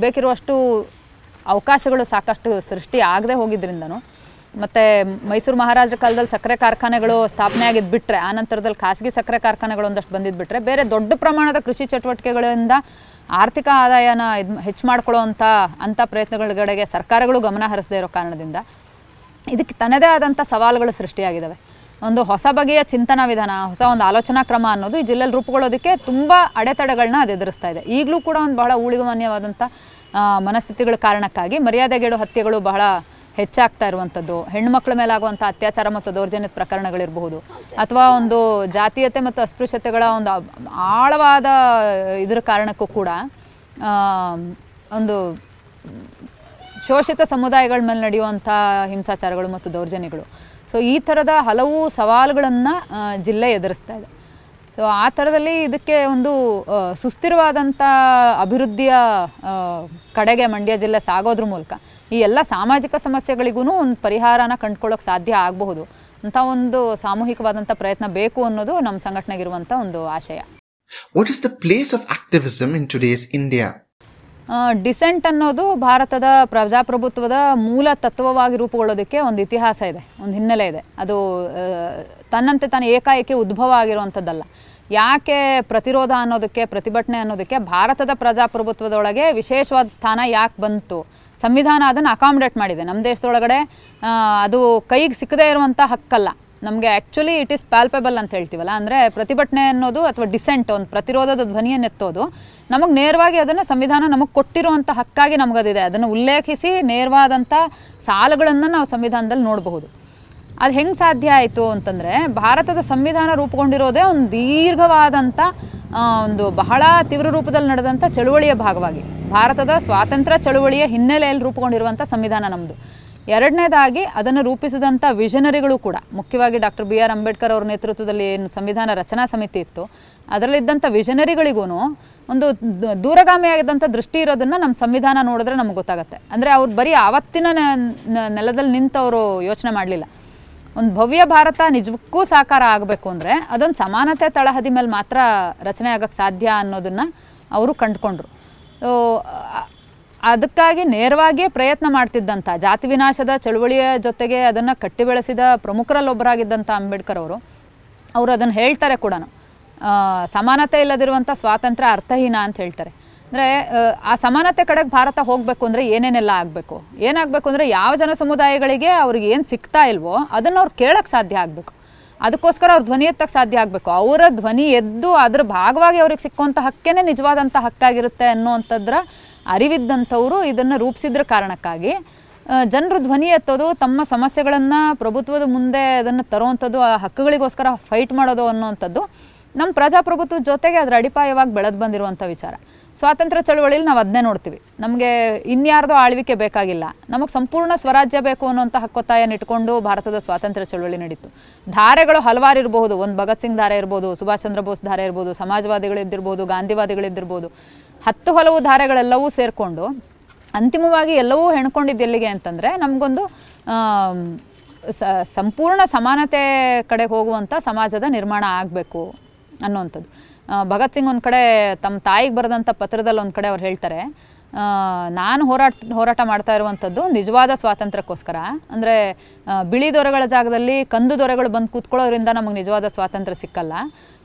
Speaker 2: ಬೇಕಿರುವಷ್ಟು ಅವಕಾಶಗಳು ಸಾಕಷ್ಟು ಸೃಷ್ಟಿ ಆಗದೆ ಹೋಗಿದ್ರಿಂದನೂ, ಮತ್ತು ಮೈಸೂರು ಮಹಾರಾಜರ ಕಾಲದಲ್ಲಿ ಸಕ್ಕರೆ ಕಾರ್ಖಾನೆಗಳು ಸ್ಥಾಪನೆ ಆಗಿದ್ದು ಬಿಟ್ಟರೆ ಆ ನಂತರದಲ್ಲಿ ಖಾಸಗಿ ಸಕ್ಕರೆ ಕಾರ್ಖಾನೆಗಳು ಒಂದಷ್ಟು ಬಂದಿದ್ದು ಬಿಟ್ಟರೆ ಬೇರೆ ದೊಡ್ಡ ಪ್ರಮಾಣದ ಕೃಷಿ ಚಟುವಟಿಕೆಗಳಿಂದ ಆರ್ಥಿಕ ಆದಾಯನ ಇದು, ಹೆಚ್ಚು ಮಾಡ್ಕೊಳ್ಳೋ ಅಂಥ ಪ್ರಯತ್ನಗಳ ಸರ್ಕಾರಗಳು ಗಮನ ಹರಿಸದೇ ಇರೋ ಕಾರಣದಿಂದ ಇದಕ್ಕೆ ತನ್ನದೇ ಆದಂಥ ಸವಾಲುಗಳು ಸೃಷ್ಟಿಯಾಗಿದ್ದಾವೆ ಒಂದು ಹೊಸ ಬಗೆಯ ಚಿಂತನಾ ವಿಧಾನ, ಹೊಸ ಒಂದು ಆಲೋಚನಾ ಕ್ರಮ ಅನ್ನೋದು ಈ ಜಿಲ್ಲೆಯಲ್ಲಿ ರೂಪುಗೊಳ್ಳೋದಕ್ಕೆ ತುಂಬ ಅಡೆತಡೆಗಳನ್ನ ಅದು ಎದುರಿಸ್ತಾ ಇದೆ. ಈಗಲೂ ಕೂಡ ಒಂದು ಬಹಳ ಊಳಿಗಮಾನ್ಯವಾದಂಥ ಮನಸ್ಥಿತಿಗಳ ಕಾರಣಕ್ಕಾಗಿ ಮರ್ಯಾದೆಗೇಡು ಹತ್ಯೆಗಳು ಬಹಳ ಹೆಚ್ಚಾಗ್ತಾ ಇರುವಂಥದ್ದು ಹೆಣ್ಣುಮಕ್ಳ ಮೇಲಾಗುವಂಥ ಅತ್ಯಾಚಾರ ಮತ್ತು ದೌರ್ಜನ್ಯದ ಪ್ರಕರಣಗಳಿರಬಹುದು. ಅಥವಾ ಒಂದು ಜಾತೀಯತೆ ಮತ್ತು ಅಸ್ಪೃಶ್ಯತೆಗಳ ಒಂದು ಆಳವಾದ ಇದರ ಕಾರಣಕ್ಕೂ ಕೂಡ ಒಂದು ಶೋಷಿತ ಸಮುದಾಯಗಳ ಮೇಲೆ ನಡೆಯುವಂಥ ಹಿಂಸಾಚಾರಗಳು ಮತ್ತು ದೌರ್ಜನ್ಯಗಳು. ಸೊ ಈ ಥರದ ಹಲವು ಸವಾಲುಗಳನ್ನು ಜಿಲ್ಲೆ ಎದುರಿಸ್ತಾ ಇದೆ. ಸೊ ಆ ಥರದಲ್ಲಿ ಇದಕ್ಕೆ ಒಂದು ಸುಸ್ಥಿರವಾದಂಥ ಅಭಿವೃದ್ಧಿಯ ಕಡೆಗೆ ಮಂಡ್ಯ ಜಿಲ್ಲೆ ಸಾಗೋದ್ರ ಮೂಲಕ ಈ ಎಲ್ಲ ಸಾಮಾಜಿಕ ಸಮಸ್ಯೆಗಳಿಗೂ ಒಂದು ಪರಿಹಾರನ ಕಂಡುಕೊಳ್ಳೋಕೆ ಸಾಧ್ಯ ಆಗಬಹುದು ಅಂತ ಒಂದು ಸಾಮೂಹಿಕವಾದಂಥ ಪ್ರಯತ್ನ ಬೇಕು ಅನ್ನೋದು ನಮ್ಮ ಸಂಘಟನೆಗಿರುವಂಥ ಒಂದು ಆಶಯ.
Speaker 1: What is the place of activism in today's India?
Speaker 2: Dissent ಅನ್ನೋದು ಭಾರತದ ಪ್ರಜಾಪ್ರಭುತ್ವದ ಮೂಲ ತತ್ವವಾಗಿ ರೂಪುಗೊಳ್ಳೋದಕ್ಕೆ ಒಂದು ಇತಿಹಾಸ ಇದೆ, ಒಂದು ಹಿನ್ನೆಲೆ ಇದೆ. ಅದು ತನ್ನಂತೆ ತಾನು ಏಕಾಏಕಿ ಉದ್ಭವ ಆಗಿರುವಂಥದ್ದಲ್ಲ. ಯಾಕೆ ಪ್ರತಿರೋಧ ಅನ್ನೋದಕ್ಕೆ, ಪ್ರತಿಭಟನೆ ಅನ್ನೋದಕ್ಕೆ ಭಾರತದ ಪ್ರಜಾಪ್ರಭುತ್ವದೊಳಗೆ ವಿಶೇಷವಾದ ಸ್ಥಾನ ಯಾಕೆ ಬಂತು? ಸಂವಿಧಾನ ಅದನ್ನು ಅಕಾಮಿಡೇಟ್ ಮಾಡಿದೆ. ನಮ್ಮ ದೇಶದೊಳಗಡೆ ಅದು ಕೈಗೆ ಸಿಕ್ಕದೇ ಇರುವಂಥ ಹಕ್ಕಲ್ಲ. ನಮಗೆ ಆ್ಯಕ್ಚುಲಿ ಇಟ್ ಈಸ್ ಪ್ಯಾಲ್ಪೆಬಲ್ ಅಂತ ಹೇಳ್ತೀವಲ್ಲ, ಅಂದರೆ ಪ್ರತಿಭಟನೆ ಅನ್ನೋದು ಅಥವಾ ಡಿಸೆಂಟ್ ಒಂದು ಪ್ರತಿರೋಧದ ಧ್ವನಿಯನ್ನು ಎತ್ತೋದು ನಮಗೆ ನೇರವಾಗಿ ಅದನ್ನು ಸಂವಿಧಾನ ನಮಗೆ ಕೊಟ್ಟಿರುವಂಥ ಹಕ್ಕಾಗಿ ನಮಗದಿದೆ. ಅದನ್ನು ಉಲ್ಲೇಖಿಸಿ ನೇರವಾದಂಥ ಸಾಲುಗಳನ್ನು ನಾವು ಸಂವಿಧಾನದಲ್ಲಿ ನೋಡಬಹುದು. ಅದು ಹೆಂಗೆ ಸಾಧ್ಯ ಆಯಿತು ಅಂತಂದರೆ, ಭಾರತದ ಸಂವಿಧಾನ ರೂಪುಗೊಂಡಿರೋದೇ ಒಂದು ದೀರ್ಘವಾದಂಥ ಒಂದು ಬಹಳ ತೀವ್ರ ರೂಪದಲ್ಲಿ ನಡೆದಂಥ ಚಳುವಳಿಯ ಭಾಗವಾಗಿ. ಭಾರತದ ಸ್ವಾತಂತ್ರ್ಯ ಚಳುವಳಿಯ ಹಿನ್ನೆಲೆಯಲ್ಲಿ ರೂಪುಗೊಂಡಿರುವಂಥ ಸಂವಿಧಾನ ನಮ್ಮದು ಎರಡನೇದಾಗಿ ಅದನ್ನು ರೂಪಿಸಿದಂಥ ವಿಷನರಿಗಳು ಕೂಡ, ಮುಖ್ಯವಾಗಿ ಡಾಕ್ಟರ್ ಬಿ ಆರ್ ಅಂಬೇಡ್ಕರ್ ಅವರ ನೇತೃತ್ವದಲ್ಲಿ ಏನು ಸಂವಿಧಾನ ರಚನಾ ಸಮಿತಿ ಇತ್ತು, ಅದರಲ್ಲಿದ್ದಂಥ ವಿಷನರಿಗಳಿಗೂ ಒಂದು ದೂರಗಾಮಿಯಾಗಿದ್ದಂಥ ದೃಷ್ಟಿ ಇರೋದನ್ನು ನಮ್ಮ ಸಂವಿಧಾನ ನೋಡಿದ್ರೆ ನಮ್ಗೆ ಗೊತ್ತಾಗುತ್ತೆ. ಅಂದರೆ ಅವ್ರು ಬರೀ ಆವತ್ತಿನ ನೆಲದಲ್ಲಿ ನಿಂತವರು ಯೋಚನೆ ಮಾಡಲಿಲ್ಲ. ಒಂದು ಭವ್ಯ ಭಾರತ ನಿಜಕ್ಕೂ ಸಾಕಾರ ಆಗಬೇಕು ಅಂದರೆ ಅದೊಂದು ಸಮಾನತೆ ತಳಹದಿ ಮೇಲೆ ಮಾತ್ರ ರಚನೆ ಆಗಕ್ಕೆ ಸಾಧ್ಯ ಅನ್ನೋದನ್ನು ಅವರು ಕಂಡುಕೊಂಡ್ರು. ಅದಕ್ಕಾಗಿ ನೇರವಾಗಿಯೇ ಪ್ರಯತ್ನ ಮಾಡ್ತಿದ್ದಂಥ, ಜಾತಿ ವಿನಾಶದ ಚಳುವಳಿಯ ಜೊತೆಗೆ ಅದನ್ನು ಕಟ್ಟಿ ಬೆಳೆಸಿದ ಪ್ರಮುಖರಲ್ಲೊಬ್ಬರಾಗಿದ್ದಂಥ ಅಂಬೇಡ್ಕರ್ ಅವರು ಅವರು ಅದನ್ನು ಹೇಳ್ತಾರೆ ಕೂಡ ಸಮಾನತೆ ಇಲ್ಲದಿರುವಂಥ ಸ್ವಾತಂತ್ರ್ಯ ಅರ್ಥಹೀನ ಅಂತ ಹೇಳ್ತಾರೆ. ಅಂದರೆ, ಆ ಸಮಾನತೆ ಕಡೆಗೆ ಭಾರತ ಹೋಗಬೇಕು ಅಂದರೆ ಏನೇನೆಲ್ಲ ಆಗಬೇಕು? ಏನಾಗಬೇಕು ಅಂದರೆ ಯಾವ ಜನ ಸಮುದಾಯಗಳಿಗೆ ಅವ್ರಿಗೆ ಏನು ಸಿಗ್ತಾ ಇಲ್ವೋ ಅದನ್ನು ಅವ್ರು ಕೇಳಕ್ಕೆ ಸಾಧ್ಯ ಆಗಬೇಕು. ಅದಕ್ಕೋಸ್ಕರ ಅವ್ರ ಧ್ವನಿ ಎತ್ತಕ್ಕೆ ಸಾಧ್ಯ ಆಗಬೇಕು. ಅವರ ಧ್ವನಿ ಎದ್ದು ಅದ್ರ ಭಾಗವಾಗಿ ಅವ್ರಿಗೆ ಸಿಕ್ಕುವಂಥ ಹಕ್ಕೇ ನಿಜವಾದಂಥ ಹಕ್ಕಾಗಿರುತ್ತೆ ಅನ್ನೋವಂಥದ್ರ ಅರಿವಿದ್ದಂಥವರು ಇದನ್ನು ರೂಪಿಸಿದ್ರ ಕಾರಣಕ್ಕಾಗಿ ಜನರು ಧ್ವನಿ ಎತ್ತೋದು, ತಮ್ಮ ಸಮಸ್ಯೆಗಳನ್ನು ಪ್ರಭುತ್ವದ ಮುಂದೆ ಅದನ್ನು ತರುವಂಥದ್ದು, ಆ ಹಕ್ಕುಗಳಿಗೋಸ್ಕರ ಫೈಟ್ ಮಾಡೋದು ಅನ್ನೋವಂಥದ್ದು ನಮ್ಮ ಪ್ರಜಾಪ್ರಭುತ್ವದ ಜೊತೆಗೆ ಅದರ ಅಡಿಪಾಯವಾಗಿ ಬೆಳೆದು ಬಂದಿರುವಂಥ ವಿಚಾರ. ಸ್ವಾತಂತ್ರ್ಯ ಚಳವಳಿಯಲ್ಲಿ ನಾವು ಅದನ್ನೇ ನೋಡ್ತೀವಿ. ನಮಗೆ ಇನ್ಯಾರ್ದೋ ಆಳ್ವಿಕೆ ಬೇಕಾಗಿಲ್ಲ. ನಮಗೆ ಸಂಪೂರ್ಣ ಸ್ವರಾಜ್ಯ ಬೇಕು ಅನ್ನೋಂಥ ಹಕ್ಕೊತ್ತಾಯನ ಇಟ್ಕೊಂಡು ಭಾರತದ ಸ್ವಾತಂತ್ರ್ಯ ಚಳವಳಿ ನಡೀತು. ಧಾರೆಗಳು ಹಲವಾರು ಇರಬಹುದು, ಒಂದು ಭಗತ್ ಸಿಂಗ್ ಧಾರೆ ಇರ್ಬೋದು, ಸುಭಾಷ್ ಚಂದ್ರ ಬೋಸ್ ಧಾರೆ ಇರ್ಬೋದು ಸಮಾಜವಾದಿಗಳಿದ್ದಿರ್ಬೋದು ಗಾಂಧಿವಾದಿಗಳಿದ್ದಿರ್ಬೋದು ಹತ್ತು ಹಲವು ಧಾರೆಗಳೆಲ್ಲವೂ ಸೇರಿಕೊಂಡು ಅಂತಿಮವಾಗಿ ಎಲ್ಲವೂ ಹೆಣ್ಕೊಂಡಿದ್ದು ಎಲ್ಲಿಗೆ ಅಂತಂದರೆ ನಮಗೊಂದು ಸಂಪೂರ್ಣ ಸಮಾನತೆ ಕಡೆ ಹೋಗುವಂಥ ಸಮಾಜದ ನಿರ್ಮಾಣ ಆಗಬೇಕು ಅನ್ನುವಂಥದ್ದು. ಭಗತ್ ಸಿಂಗ್ ಒಂದು ಕಡೆ ತಮ್ಮ ತಾಯಿಗೆ ಬರೆದಂಥ ಪತ್ರದಲ್ಲಿ ಒಂದು ಕಡೆ ಅವ್ರು ಹೇಳ್ತಾರೆ ನಾನು ಹೋರಾಟ ಹೋರಾಟ ಮಾಡ್ತಾ ಇರುವಂಥದ್ದು ನಿಜವಾದ ಸ್ವಾತಂತ್ರ್ಯಕ್ಕೋಸ್ಕರ. ಅಂದರೆ ಬಿಳಿ ದೊರೆಗಳ ಜಾಗದಲ್ಲಿ ಕಂದು ದೊರೆಗಳು ಬಂದು ಕೂತ್ಕೊಳ್ಳೋದ್ರಿಂದ ನಮಗೆ ನಿಜವಾದ ಸ್ವಾತಂತ್ರ್ಯ ಸಿಕ್ಕಲ್ಲ.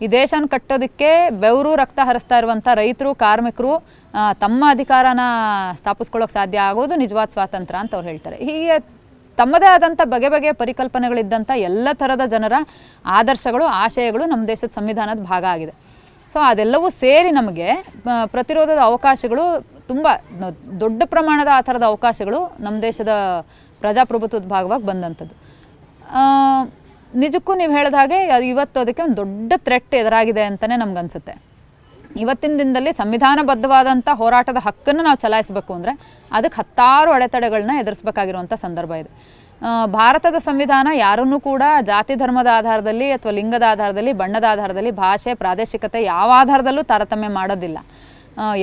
Speaker 2: ಈ ದೇಶನ ಕಟ್ಟೋದಕ್ಕೆ ಬೆವರು ರಕ್ತ ಹರಿಸ್ತಾ ಇರುವಂಥ ರೈತರು, ಕಾರ್ಮಿಕರು ತಮ್ಮ ಅಧಿಕಾರನ ಸ್ಥಾಪಿಸ್ಕೊಳ್ಳೋಕೆ ಸಾಧ್ಯ ಆಗೋದು ನಿಜವಾದ ಸ್ವಾತಂತ್ರ್ಯ ಅಂತ ಅವ್ರು ಹೇಳ್ತಾರೆ. ಹೀಗೆ ತಮ್ಮದೇ ಆದಂಥ ಬಗೆ ಬಗೆಯ ಪರಿಕಲ್ಪನೆಗಳಿದ್ದಂಥ ಎಲ್ಲ ಥರದ ಜನರ ಆದರ್ಶಗಳು, ಆಶಯಗಳು ನಮ್ಮ ದೇಶದ ಸಂವಿಧಾನದ ಭಾಗ ಆಗಿದೆ. ಸೊ, ಅದೆಲ್ಲವೂ ಸೇರಿ ನಮಗೆ ಪ್ರತಿರೋಧದ ಅವಕಾಶಗಳು ತುಂಬ ದೊಡ್ಡ ಪ್ರಮಾಣದ ಆ ಥರದ ಅವಕಾಶಗಳು ನಮ್ಮ ದೇಶದ ಪ್ರಜಾಪ್ರಭುತ್ವದ ಭಾಗವಾಗಿ ಬಂದಂಥದ್ದು. ನಿಜಕ್ಕೂ ನೀವು ಹೇಳಿದ ಹಾಗೆ ಅದು ಇವತ್ತು ಅದಕ್ಕೆ ಒಂದು ದೊಡ್ಡ ಥ್ರೆಟ್ ಎದುರಾಗಿದೆ ಅಂತಲೇ ನಮಗನ್ಸುತ್ತೆ ಇವತ್ತಿನ ದಿನದಲ್ಲಿ ಸಂವಿಧಾನಬದ್ಧವಾದಂಥ ಹೋರಾಟದ ಹಕ್ಕನ್ನು ನಾವು ಚಲಾಯಿಸಬೇಕು ಅಂದರೆ ಅದಕ್ಕೆ ಹತ್ತಾರು ಅಡೆತಡೆಗಳನ್ನ ಎದುರಿಸಬೇಕಾಗಿರುವಂಥ ಸಂದರ್ಭ ಇದೆ. ಭಾರತದ ಸಂವಿಧಾನ ಯಾರನ್ನೂ ಕೂಡ ಜಾತಿ ಧರ್ಮದ ಆಧಾರದಲ್ಲಿ ಅಥವಾ ಲಿಂಗದ ಆಧಾರದಲ್ಲಿ, ಬಣ್ಣದ ಆಧಾರದಲ್ಲಿ, ಭಾಷೆ, ಪ್ರಾದೇಶಿಕತೆ ಯಾವ ಆಧಾರದಲ್ಲೂ ತಾರತಮ್ಯ ಮಾಡೋದಿಲ್ಲ.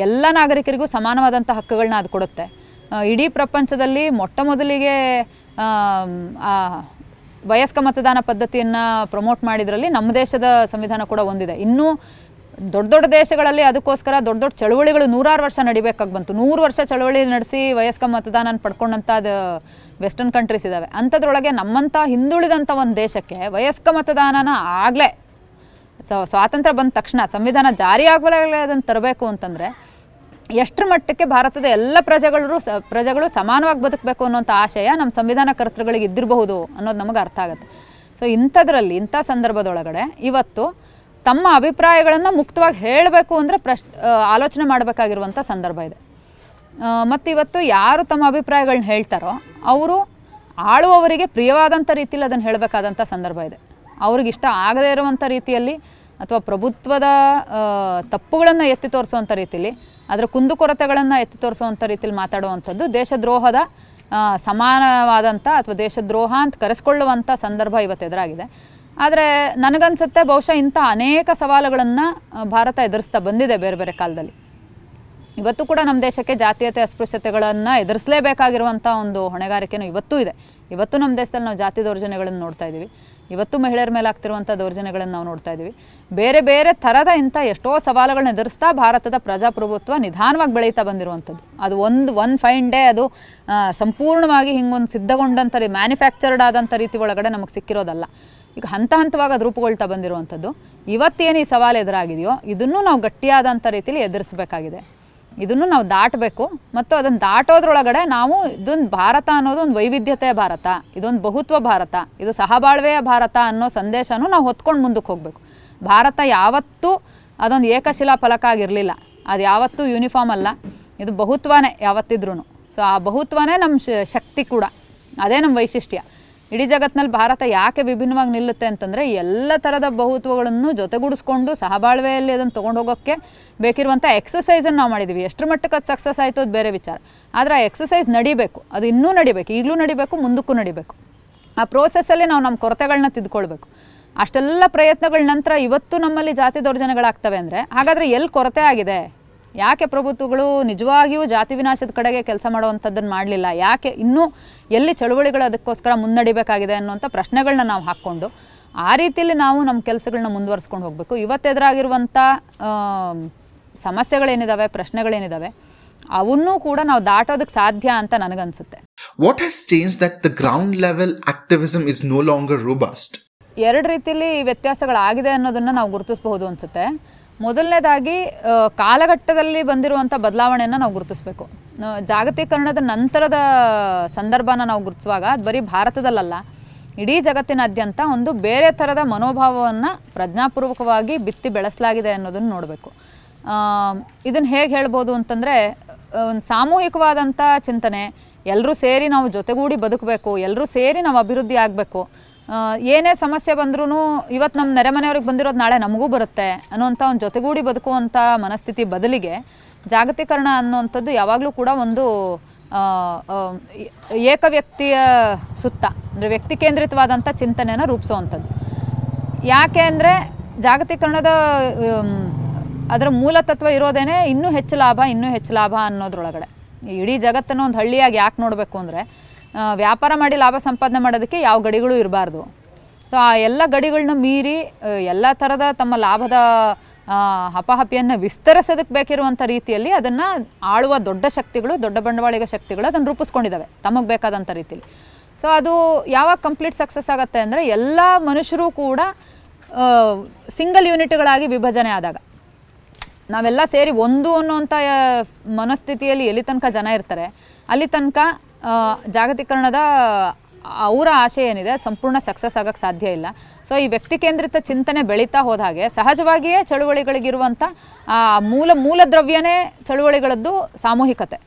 Speaker 2: ಎಲ್ಲ ನಾಗರಿಕರಿಗೂ ಸಮಾನವಾದಂಥ ಹಕ್ಕುಗಳನ್ನ ಅದು ಕೊಡುತ್ತೆ. ಇಡೀ ಪ್ರಪಂಚದಲ್ಲಿ ಮೊಟ್ಟ ಮೊದಲಿಗೆ ವಯಸ್ಕ ಮತದಾನ ಪದ್ಧತಿಯನ್ನು ಪ್ರಮೋಟ್ ಮಾಡಿದ್ರಲ್ಲಿ ನಮ್ಮ ದೇಶದ ಸಂವಿಧಾನ ಕೂಡ ಒಂದಿದೆ. ಇನ್ನೂ ದೊಡ್ಡ ದೊಡ್ಡ ದೇಶಗಳಲ್ಲಿ ಅದಕ್ಕೋಸ್ಕರ ದೊಡ್ಡ ದೊಡ್ಡ ಚಳುವಳಿಗಳು ನೂರಾರು ವರ್ಷ ನಡಿಬೇಕಾಗಿ ಬಂತು. ನೂರು ವರ್ಷ ಚಳುವಳಿ ನಡೆಸಿ ವಯಸ್ಕ ಮತದಾನ ಪಡ್ಕೊಂಡಂಥ ಅದು ವೆಸ್ಟರ್ನ್ ಕಂಟ್ರೀಸ್ ಇದ್ದಾವೆ ಅಂಥದ್ರೊಳಗೆ ನಮ್ಮಂಥ ಹಿಂದುಳಿದಂಥ ಒಂದು ದೇಶಕ್ಕೆ ವಯಸ್ಕ ಮತದಾನನ ಆಗಲೇ ಸ್ವಾತಂತ್ರ್ಯ ಬಂದ ತಕ್ಷಣ ಸಂವಿಧಾನ ಜಾರಿ ಆಗಲೇ ಅದನ್ನು ತರಬೇಕು ಅಂತಂದರೆ ಎಷ್ಟರ ಮಟ್ಟಕ್ಕೆ ಭಾರತದ ಎಲ್ಲ ಪ್ರಜೆಗಳು ಸ, ಪ್ರಜೆಗಳು ಸಮಾನವಾಗಿ ಬದುಕಬೇಕು ಅನ್ನೋಂಥ ಆಶಯ ನಮ್ಮ ಸಂವಿಧಾನ ಕರ್ತೃಗಳಿಗೆ ಇದ್ದಿರಬಹುದು ಅನ್ನೋದು ನಮಗೆ ಅರ್ಥ ಆಗುತ್ತೆ. ಸೊ ಇಂಥದ್ರಲ್ಲಿ, ಇಂಥ ಸಂದರ್ಭದೊಳಗಡೆ ಇವತ್ತು ತಮ್ಮ ಅಭಿಪ್ರಾಯಗಳನ್ನು ಮುಕ್ತವಾಗಿ ಹೇಳಬೇಕು ಅಂದರೆ ಪ್ರಶ್ ಆಲೋಚನೆ ಮಾಡಬೇಕಾಗಿರುವಂಥ ಸಂದರ್ಭ ಇದೆ. ಮತ್ತು ಇವತ್ತು ಯಾರು ತಮ್ಮ ಅಭಿಪ್ರಾಯಗಳನ್ನ ಹೇಳ್ತಾರೋ ಅವರು ಆಳುವವರಿಗೆ ಪ್ರಿಯವಾದಂಥ ರೀತಿಯಲ್ಲಿ ಅದನ್ನು ಹೇಳಬೇಕಾದಂಥ ಸಂದರ್ಭ ಇದೆ. ಅವ್ರಿಗೆ ಇಷ್ಟ ಆಗದೇ ಇರುವಂಥ ರೀತಿಯಲ್ಲಿ ಅಥವಾ ಪ್ರಭುತ್ವದ ತಪ್ಪುಗಳನ್ನು ಎತ್ತಿ ತೋರಿಸುವಂಥ ರೀತಿಯಲ್ಲಿ ಅದರ ಕುಂದುಕೊರತೆಗಳನ್ನು ಎತ್ತಿ ತೋರಿಸುವಂಥ ರೀತಿಯಲ್ಲಿ ಮಾತಾಡುವಂಥದ್ದು ದೇಶದ್ರೋಹದ ಸಮಾನವಾದಂಥ ಅಥವಾ ದೇಶದ್ರೋಹ ಅಂತ ಕರೆಸ್ಕೊಳ್ಳುವಂಥ ಸಂದರ್ಭ ಇವತ್ತು ಎದುರಾಗಿದೆ. ಆದರೆ ನನಗನ್ಸುತ್ತೆ ಬಹುಶಃ ಇಂಥ ಅನೇಕ ಸವಾಲುಗಳನ್ನು ಭಾರತ ಎದುರಿಸ್ತಾ ಬಂದಿದೆ ಬೇರೆ ಬೇರೆ ಕಾಲದಲ್ಲಿ. ಇವತ್ತು ಕೂಡ ನಮ್ಮ ದೇಶಕ್ಕೆ ಜಾತೀಯತೆ ಅಸ್ಪೃಶ್ಯತೆಗಳನ್ನು ಎದುರಿಸಲೇಬೇಕಾಗಿರುವಂಥ ಒಂದು ಹೊಣೆಗಾರಿಕೆನೂ ಇವತ್ತೂ ಇದೆ. ಇವತ್ತು ನಮ್ಮ ದೇಶದಲ್ಲಿ ನಾವು ಜಾತಿ ದೌರ್ಜನ್ಯಗಳನ್ನು ನೋಡ್ತಾ ಇದ್ದೀವಿ. ಇವತ್ತು ಮಹಿಳೆಯರ ಮೇಲೆ ಆಗ್ತಿರುವಂಥ ದೌರ್ಜನ್ಯಗಳನ್ನು ನಾವು ನೋಡ್ತಾ ಇದ್ದೀವಿ. ಬೇರೆ ಬೇರೆ ಥರದ ಇಂಥ ಎಷ್ಟೋ ಸವಾಲುಗಳನ್ನ ಎದುರಿಸ್ತಾ ಭಾರತದ ಪ್ರಜಾಪ್ರಭುತ್ವ ನಿಧಾನವಾಗಿ ಬೆಳೀತಾ ಬಂದಿರುವಂಥದ್ದು. ಅದು ಒಂದು ಒನ್ ಫೈನ್ ಡೇ ಅದು ಸಂಪೂರ್ಣವಾಗಿ ಹಿಂಗೊಂದು ಸಿದ್ಧಗೊಂಡಂಥ ರೀ ಮ್ಯಾನುಫ್ಯಾಕ್ಚರ್ಡ್ ಆದಂಥ ರೀತಿ ಒಳಗಡೆ ನಮಗೆ ಸಿಕ್ಕಿರೋದಲ್ಲ. ಈಗ ಹಂತ ಹಂತವಾಗಿ ಅದು ರೂಪುಗೊಳ್ತಾ ಬಂದಿರುವಂಥದ್ದು. ಇವತ್ತೇನು ಈ ಸವಾಲು ಎದುರಾಗಿದೆಯೋ, ಇದನ್ನು ನಾವು ಗಟ್ಟಿಯಾದಂಥ ರೀತಿಯಲ್ಲಿ ಎದುರಿಸಬೇಕಾಗಿದೆ. ಇದನ್ನು ನಾವು ದಾಟಬೇಕು. ಮತ್ತು ಅದನ್ನು ದಾಟೋದ್ರೊಳಗಡೆ ನಾವು ಇದೊಂದು ಭಾರತ ಅನ್ನೋದು ಒಂದು ವೈವಿಧ್ಯತೆಯ ಭಾರತ, ಇದೊಂದು ಬಹುತ್ವ ಭಾರತ, ಇದು ಸಹಬಾಳ್ವೆಯ ಭಾರತ ಅನ್ನೋ ಸಂದೇಶನೂ ನಾವು ಹೊತ್ಕೊಂಡು ಮುಂದಕ್ಕೆ ಹೋಗಬೇಕು. ಭಾರತ ಯಾವತ್ತೂ ಅದೊಂದು ಏಕಶಿಲಾ ಫಲಕ ಆಗಿರಲಿಲ್ಲ. ಅದು ಯಾವತ್ತೂ ಯೂನಿಫಾರ್ಮ್ ಅಲ್ಲ. ಇದು ಬಹುತ್ವನೇ ಯಾವತ್ತಿದ್ರೂ ಸೊ ಆ ಬಹುತ್ವನೇ ನಮ್ಮ ಶಕ್ತಿ ಕೂಡ. ಅದೇ ನಮ್ಮ ವೈಶಿಷ್ಟ್ಯ. ಇಡೀ ಜಗತ್ತಿನಲ್ಲಿ ಭಾರತ ಯಾಕೆ ವಿಭಿನ್ನವಾಗಿ ನಿಲ್ಲುತ್ತೆ ಅಂತಂದರೆ ಎಲ್ಲ ಥರದ ಬಹುತ್ವಗಳನ್ನು ಜೊತೆಗೂಡಿಸ್ಕೊಂಡು ಸಹಬಾಳ್ವೆಯಲ್ಲಿ ಅದನ್ನು ತೊಗೊಂಡು ಹೋಗೋಕ್ಕೆ ಬೇಕಿರುವಂಥ ಎಕ್ಸಸೈಸನ್ನು ನಾವು ಮಾಡಿದ್ದೀವಿ ಎಷ್ಟರ ಮಟ್ಟಕ್ಕೆ ಅದು ಸಕ್ಸಸ್ ಆಯಿತು ಅದು ಬೇರೆ ವಿಚಾರ. ಆದರೆ ಆ ಎಕ್ಸಸೈಸ್ ನಡಿಬೇಕು. ಅದು ಇನ್ನೂ ನಡಿಬೇಕು. ಈಗಲೂ ನಡಿಬೇಕು, ಮುಂದಕ್ಕೂ ನಡಿಬೇಕು. ಆ ಪ್ರೋಸೆಸ್ಸಲ್ಲಿ ನಾವು ನಮ್ಮ ಕೊರತೆಗಳನ್ನ ತಿದ್ಕೊಳ್ಬೇಕು. ಅಷ್ಟೆಲ್ಲ ಪ್ರಯತ್ನಗಳ ನಂತರ ಇವತ್ತು ನಮ್ಮಲ್ಲಿ ಜಾತಿ ದೌರ್ಜನ್ಯಗಳಾಗ್ತವೆ ಅಂದರೆ ಹಾಗಾದರೆ ಎಲ್ಲಿ ಕೊರತೆ ಆಗಿದೆ? ಯಾಕೆ ಪ್ರಭುತ್ವಗಳು ನಿಜವಾಗಿಯೂ ಜಾತಿ ವಿನಾಶದ ಕಡೆಗೆ ಕೆಲಸ ಮಾಡುವಂಥದ್ದನ್ನು ಮಾಡಲಿಲ್ಲ? ಯಾಕೆ ಇನ್ನೂ ಎಲ್ಲಿ ಚಳುವಳಿಗಳು ಅದಕ್ಕೋಸ್ಕರ ಮುನ್ನಡಿಬೇಕಾಗಿದೆ ಅನ್ನುವಂಥ ಪ್ರಶ್ನೆಗಳನ್ನ ನಾವು ಹಾಕ್ಕೊಂಡು ಆ ರೀತಿಯಲ್ಲಿ ನಾವು ನಮ್ಮ ಕೆಲಸಗಳನ್ನ ಮುಂದುವರಿಸ್ಕೊಂಡು ಹೋಗಬೇಕು. ಇವತ್ತೆದುರಾಗಿರುವಂಥ ಸಮಸ್ಯೆಗಳೇನಿದ್ದಾವೆ ಪ್ರಶ್ನೆಗಳೇನಿದ್ದಾವೆ ಅವನ್ನೂ ಕೂಡ ನಾವು ದಾಟೋದಕ್ಕೆ ಸಾಧ್ಯ ಅಂತ ನನಗನ್ಸುತ್ತೆ.
Speaker 1: What has change that the ground level activism is no longer robust
Speaker 2: ಎರಡು ರೀತಿಯಲ್ಲಿ ವ್ಯತ್ಯಾಸಗಳಾಗಿದೆ ಅನ್ನೋದನ್ನ ನಾವು ಗುರುತಿಸಬಹುದು ಅನಿಸುತ್ತೆ. ಮೊದಲನೇದಾಗಿ ಕಾಲಘಟ್ಟದಲ್ಲಿ ಬಂದಿರುವಂಥ ಬದಲಾವಣೆಯನ್ನು ನಾವು ಗುರುತಿಸಬೇಕು. ಜಾಗತೀಕರಣದ ನಂತರದ ಸಂದರ್ಭನ ನಾವು ಗುರುತಿಸುವಾಗ ಅದು ಬರೀ ಭಾರತದಲ್ಲಲ್ಲ, ಇಡೀ ಜಗತ್ತಿನಾದ್ಯಂತ ಒಂದು ಬೇರೆ ಥರದ ಮನೋಭಾವವನ್ನು ಪ್ರಜ್ಞಾಪೂರ್ವಕವಾಗಿ ಬಿತ್ತಿ ಬೆಳೆಸಲಾಗಿದೆ ಅನ್ನೋದನ್ನು ನೋಡಬೇಕು. ಇದನ್ನು ಹೇಗೆ ಹೇಳ್ಬೋದು ಅಂತಂದರೆ ಒಂದು ಸಾಮೂಹಿಕವಾದಂಥ ಚಿಂತನೆ ಎಲ್ಲರೂ ಸೇರಿ ನಾವು ಜೊತೆಗೂಡಿ ಬದುಕಬೇಕು ಎಲ್ಲರೂ ಸೇರಿ ನಾವು ಅಭಿವೃದ್ಧಿ ಆಗಬೇಕು ಏನೇ ಸಮಸ್ಯೆ ಬಂದ್ರೂ ಇವತ್ತು ನಮ್ಮ ನೆರೆಮನೆಯವ್ರಿಗೆ ಬಂದಿರೋದು ನಾಳೆ ನಮಗೂ ಬರುತ್ತೆ ಅನ್ನೋಂಥ ಒಂದು ಜೊತೆಗೂಡಿ ಬದುಕುವಂಥ ಮನಸ್ಥಿತಿ ಬದಲಿಗೆ ಜಾಗತೀಕರಣ ಅನ್ನುವಂಥದ್ದು ಯಾವಾಗಲೂ ಕೂಡ ಒಂದು ಏಕ ವ್ಯಕ್ತಿಯ ಸುತ್ತ, ಅಂದರೆ ವ್ಯಕ್ತಿ ಕೇಂದ್ರಿತವಾದಂಥ ಚಿಂತನೆಯನ್ನು ರೂಪಿಸುವಂಥದ್ದು. ಯಾಕೆ ಅಂದರೆ ಜಾಗತೀಕರಣದ ಅದರ ಮೂಲ ತತ್ವ ಇರೋದೇನೆ ಇನ್ನೂ ಹೆಚ್ಚು ಲಾಭ, ಇನ್ನೂ ಹೆಚ್ಚು ಲಾಭ ಅನ್ನೋದ್ರೊಳಗಡೆ. ಇಡೀ ಜಗತ್ತನ್ನು ಒಂದು ಹಳ್ಳಿಯಾಗಿ ಯಾಕೆ ನೋಡಬೇಕು ಅಂದರೆ ವ್ಯಾಪಾರ ಮಾಡಿ ಲಾಭ ಸಂಪಾದನೆ ಮಾಡೋದಕ್ಕೆ ಯಾವ ಗಡಿಗಳು ಇರಬಾರ್ದು. ಸೊ, ಆ ಎಲ್ಲ ಗಡಿಗಳನ್ನ ಮೀರಿ ಎಲ್ಲ ಥರದ ತಮ್ಮ ಲಾಭದ ಹಪಹಪಿಯನ್ನು ವಿಸ್ತರಿಸೋದಕ್ಕೆ ಬೇಕಿರುವಂಥ ರೀತಿಯಲ್ಲಿ ಅದನ್ನು ಆಳುವ ದೊಡ್ಡ ಶಕ್ತಿಗಳು, ದೊಡ್ಡ ಬಂಡವಾಳಿಗ ಶಕ್ತಿಗಳು ಅದನ್ನು ರೂಪಿಸ್ಕೊಂಡಿದ್ದಾವೆ ತಮಗೆ ಬೇಕಾದಂಥ ರೀತಿಯಲ್ಲಿ ಸೊ, ಅದು ಯಾವಾಗ ಕಂಪ್ಲೀಟ್ ಸಕ್ಸಸ್ ಆಗುತ್ತೆ ಅಂದರೆ ಎಲ್ಲ ಮನುಷ್ಯರು ಕೂಡ ಸಿಂಗಲ್ ಯೂನಿಟ್ಗಳಾಗಿ ವಿಭಜನೆ ಆದಾಗ. ನಾವೆಲ್ಲ ಸೇರಿ ಒಂದು ಅನ್ನುವಂಥ ಮನಸ್ಥಿತಿಯಲ್ಲಿ ಎಲ್ಲಿ ತನಕ ಜನ ಇರ್ತಾರೆ, ಅಲ್ಲಿ ತನಕ ಜಾಗತೀಕರಣದ ಅವರ ಆಶೆ ಏನಿದೆ ಸಂಪೂರ್ಣ ಸಕ್ಸಸ್ ಆಗೋಕ್ಕೆ ಸಾಧ್ಯ ಇಲ್ಲ. ಸೊ ಈ ವ್ಯಕ್ತಿ ಕೇಂದ್ರಿತ ಚಿಂತನೆ ಬೆಳೀತಾ ಹೋದ ಹಾಗೆ ಸಹಜವಾಗಿಯೇ ಚಳುವಳಿಗಳಿಗಿರುವಂಥ ಮೂಲ ಮೂಲ ದ್ರವ್ಯನೇ ಚಳುವಳಿಗಳದ್ದು ಸಾಮೂಹಿಕತೆ.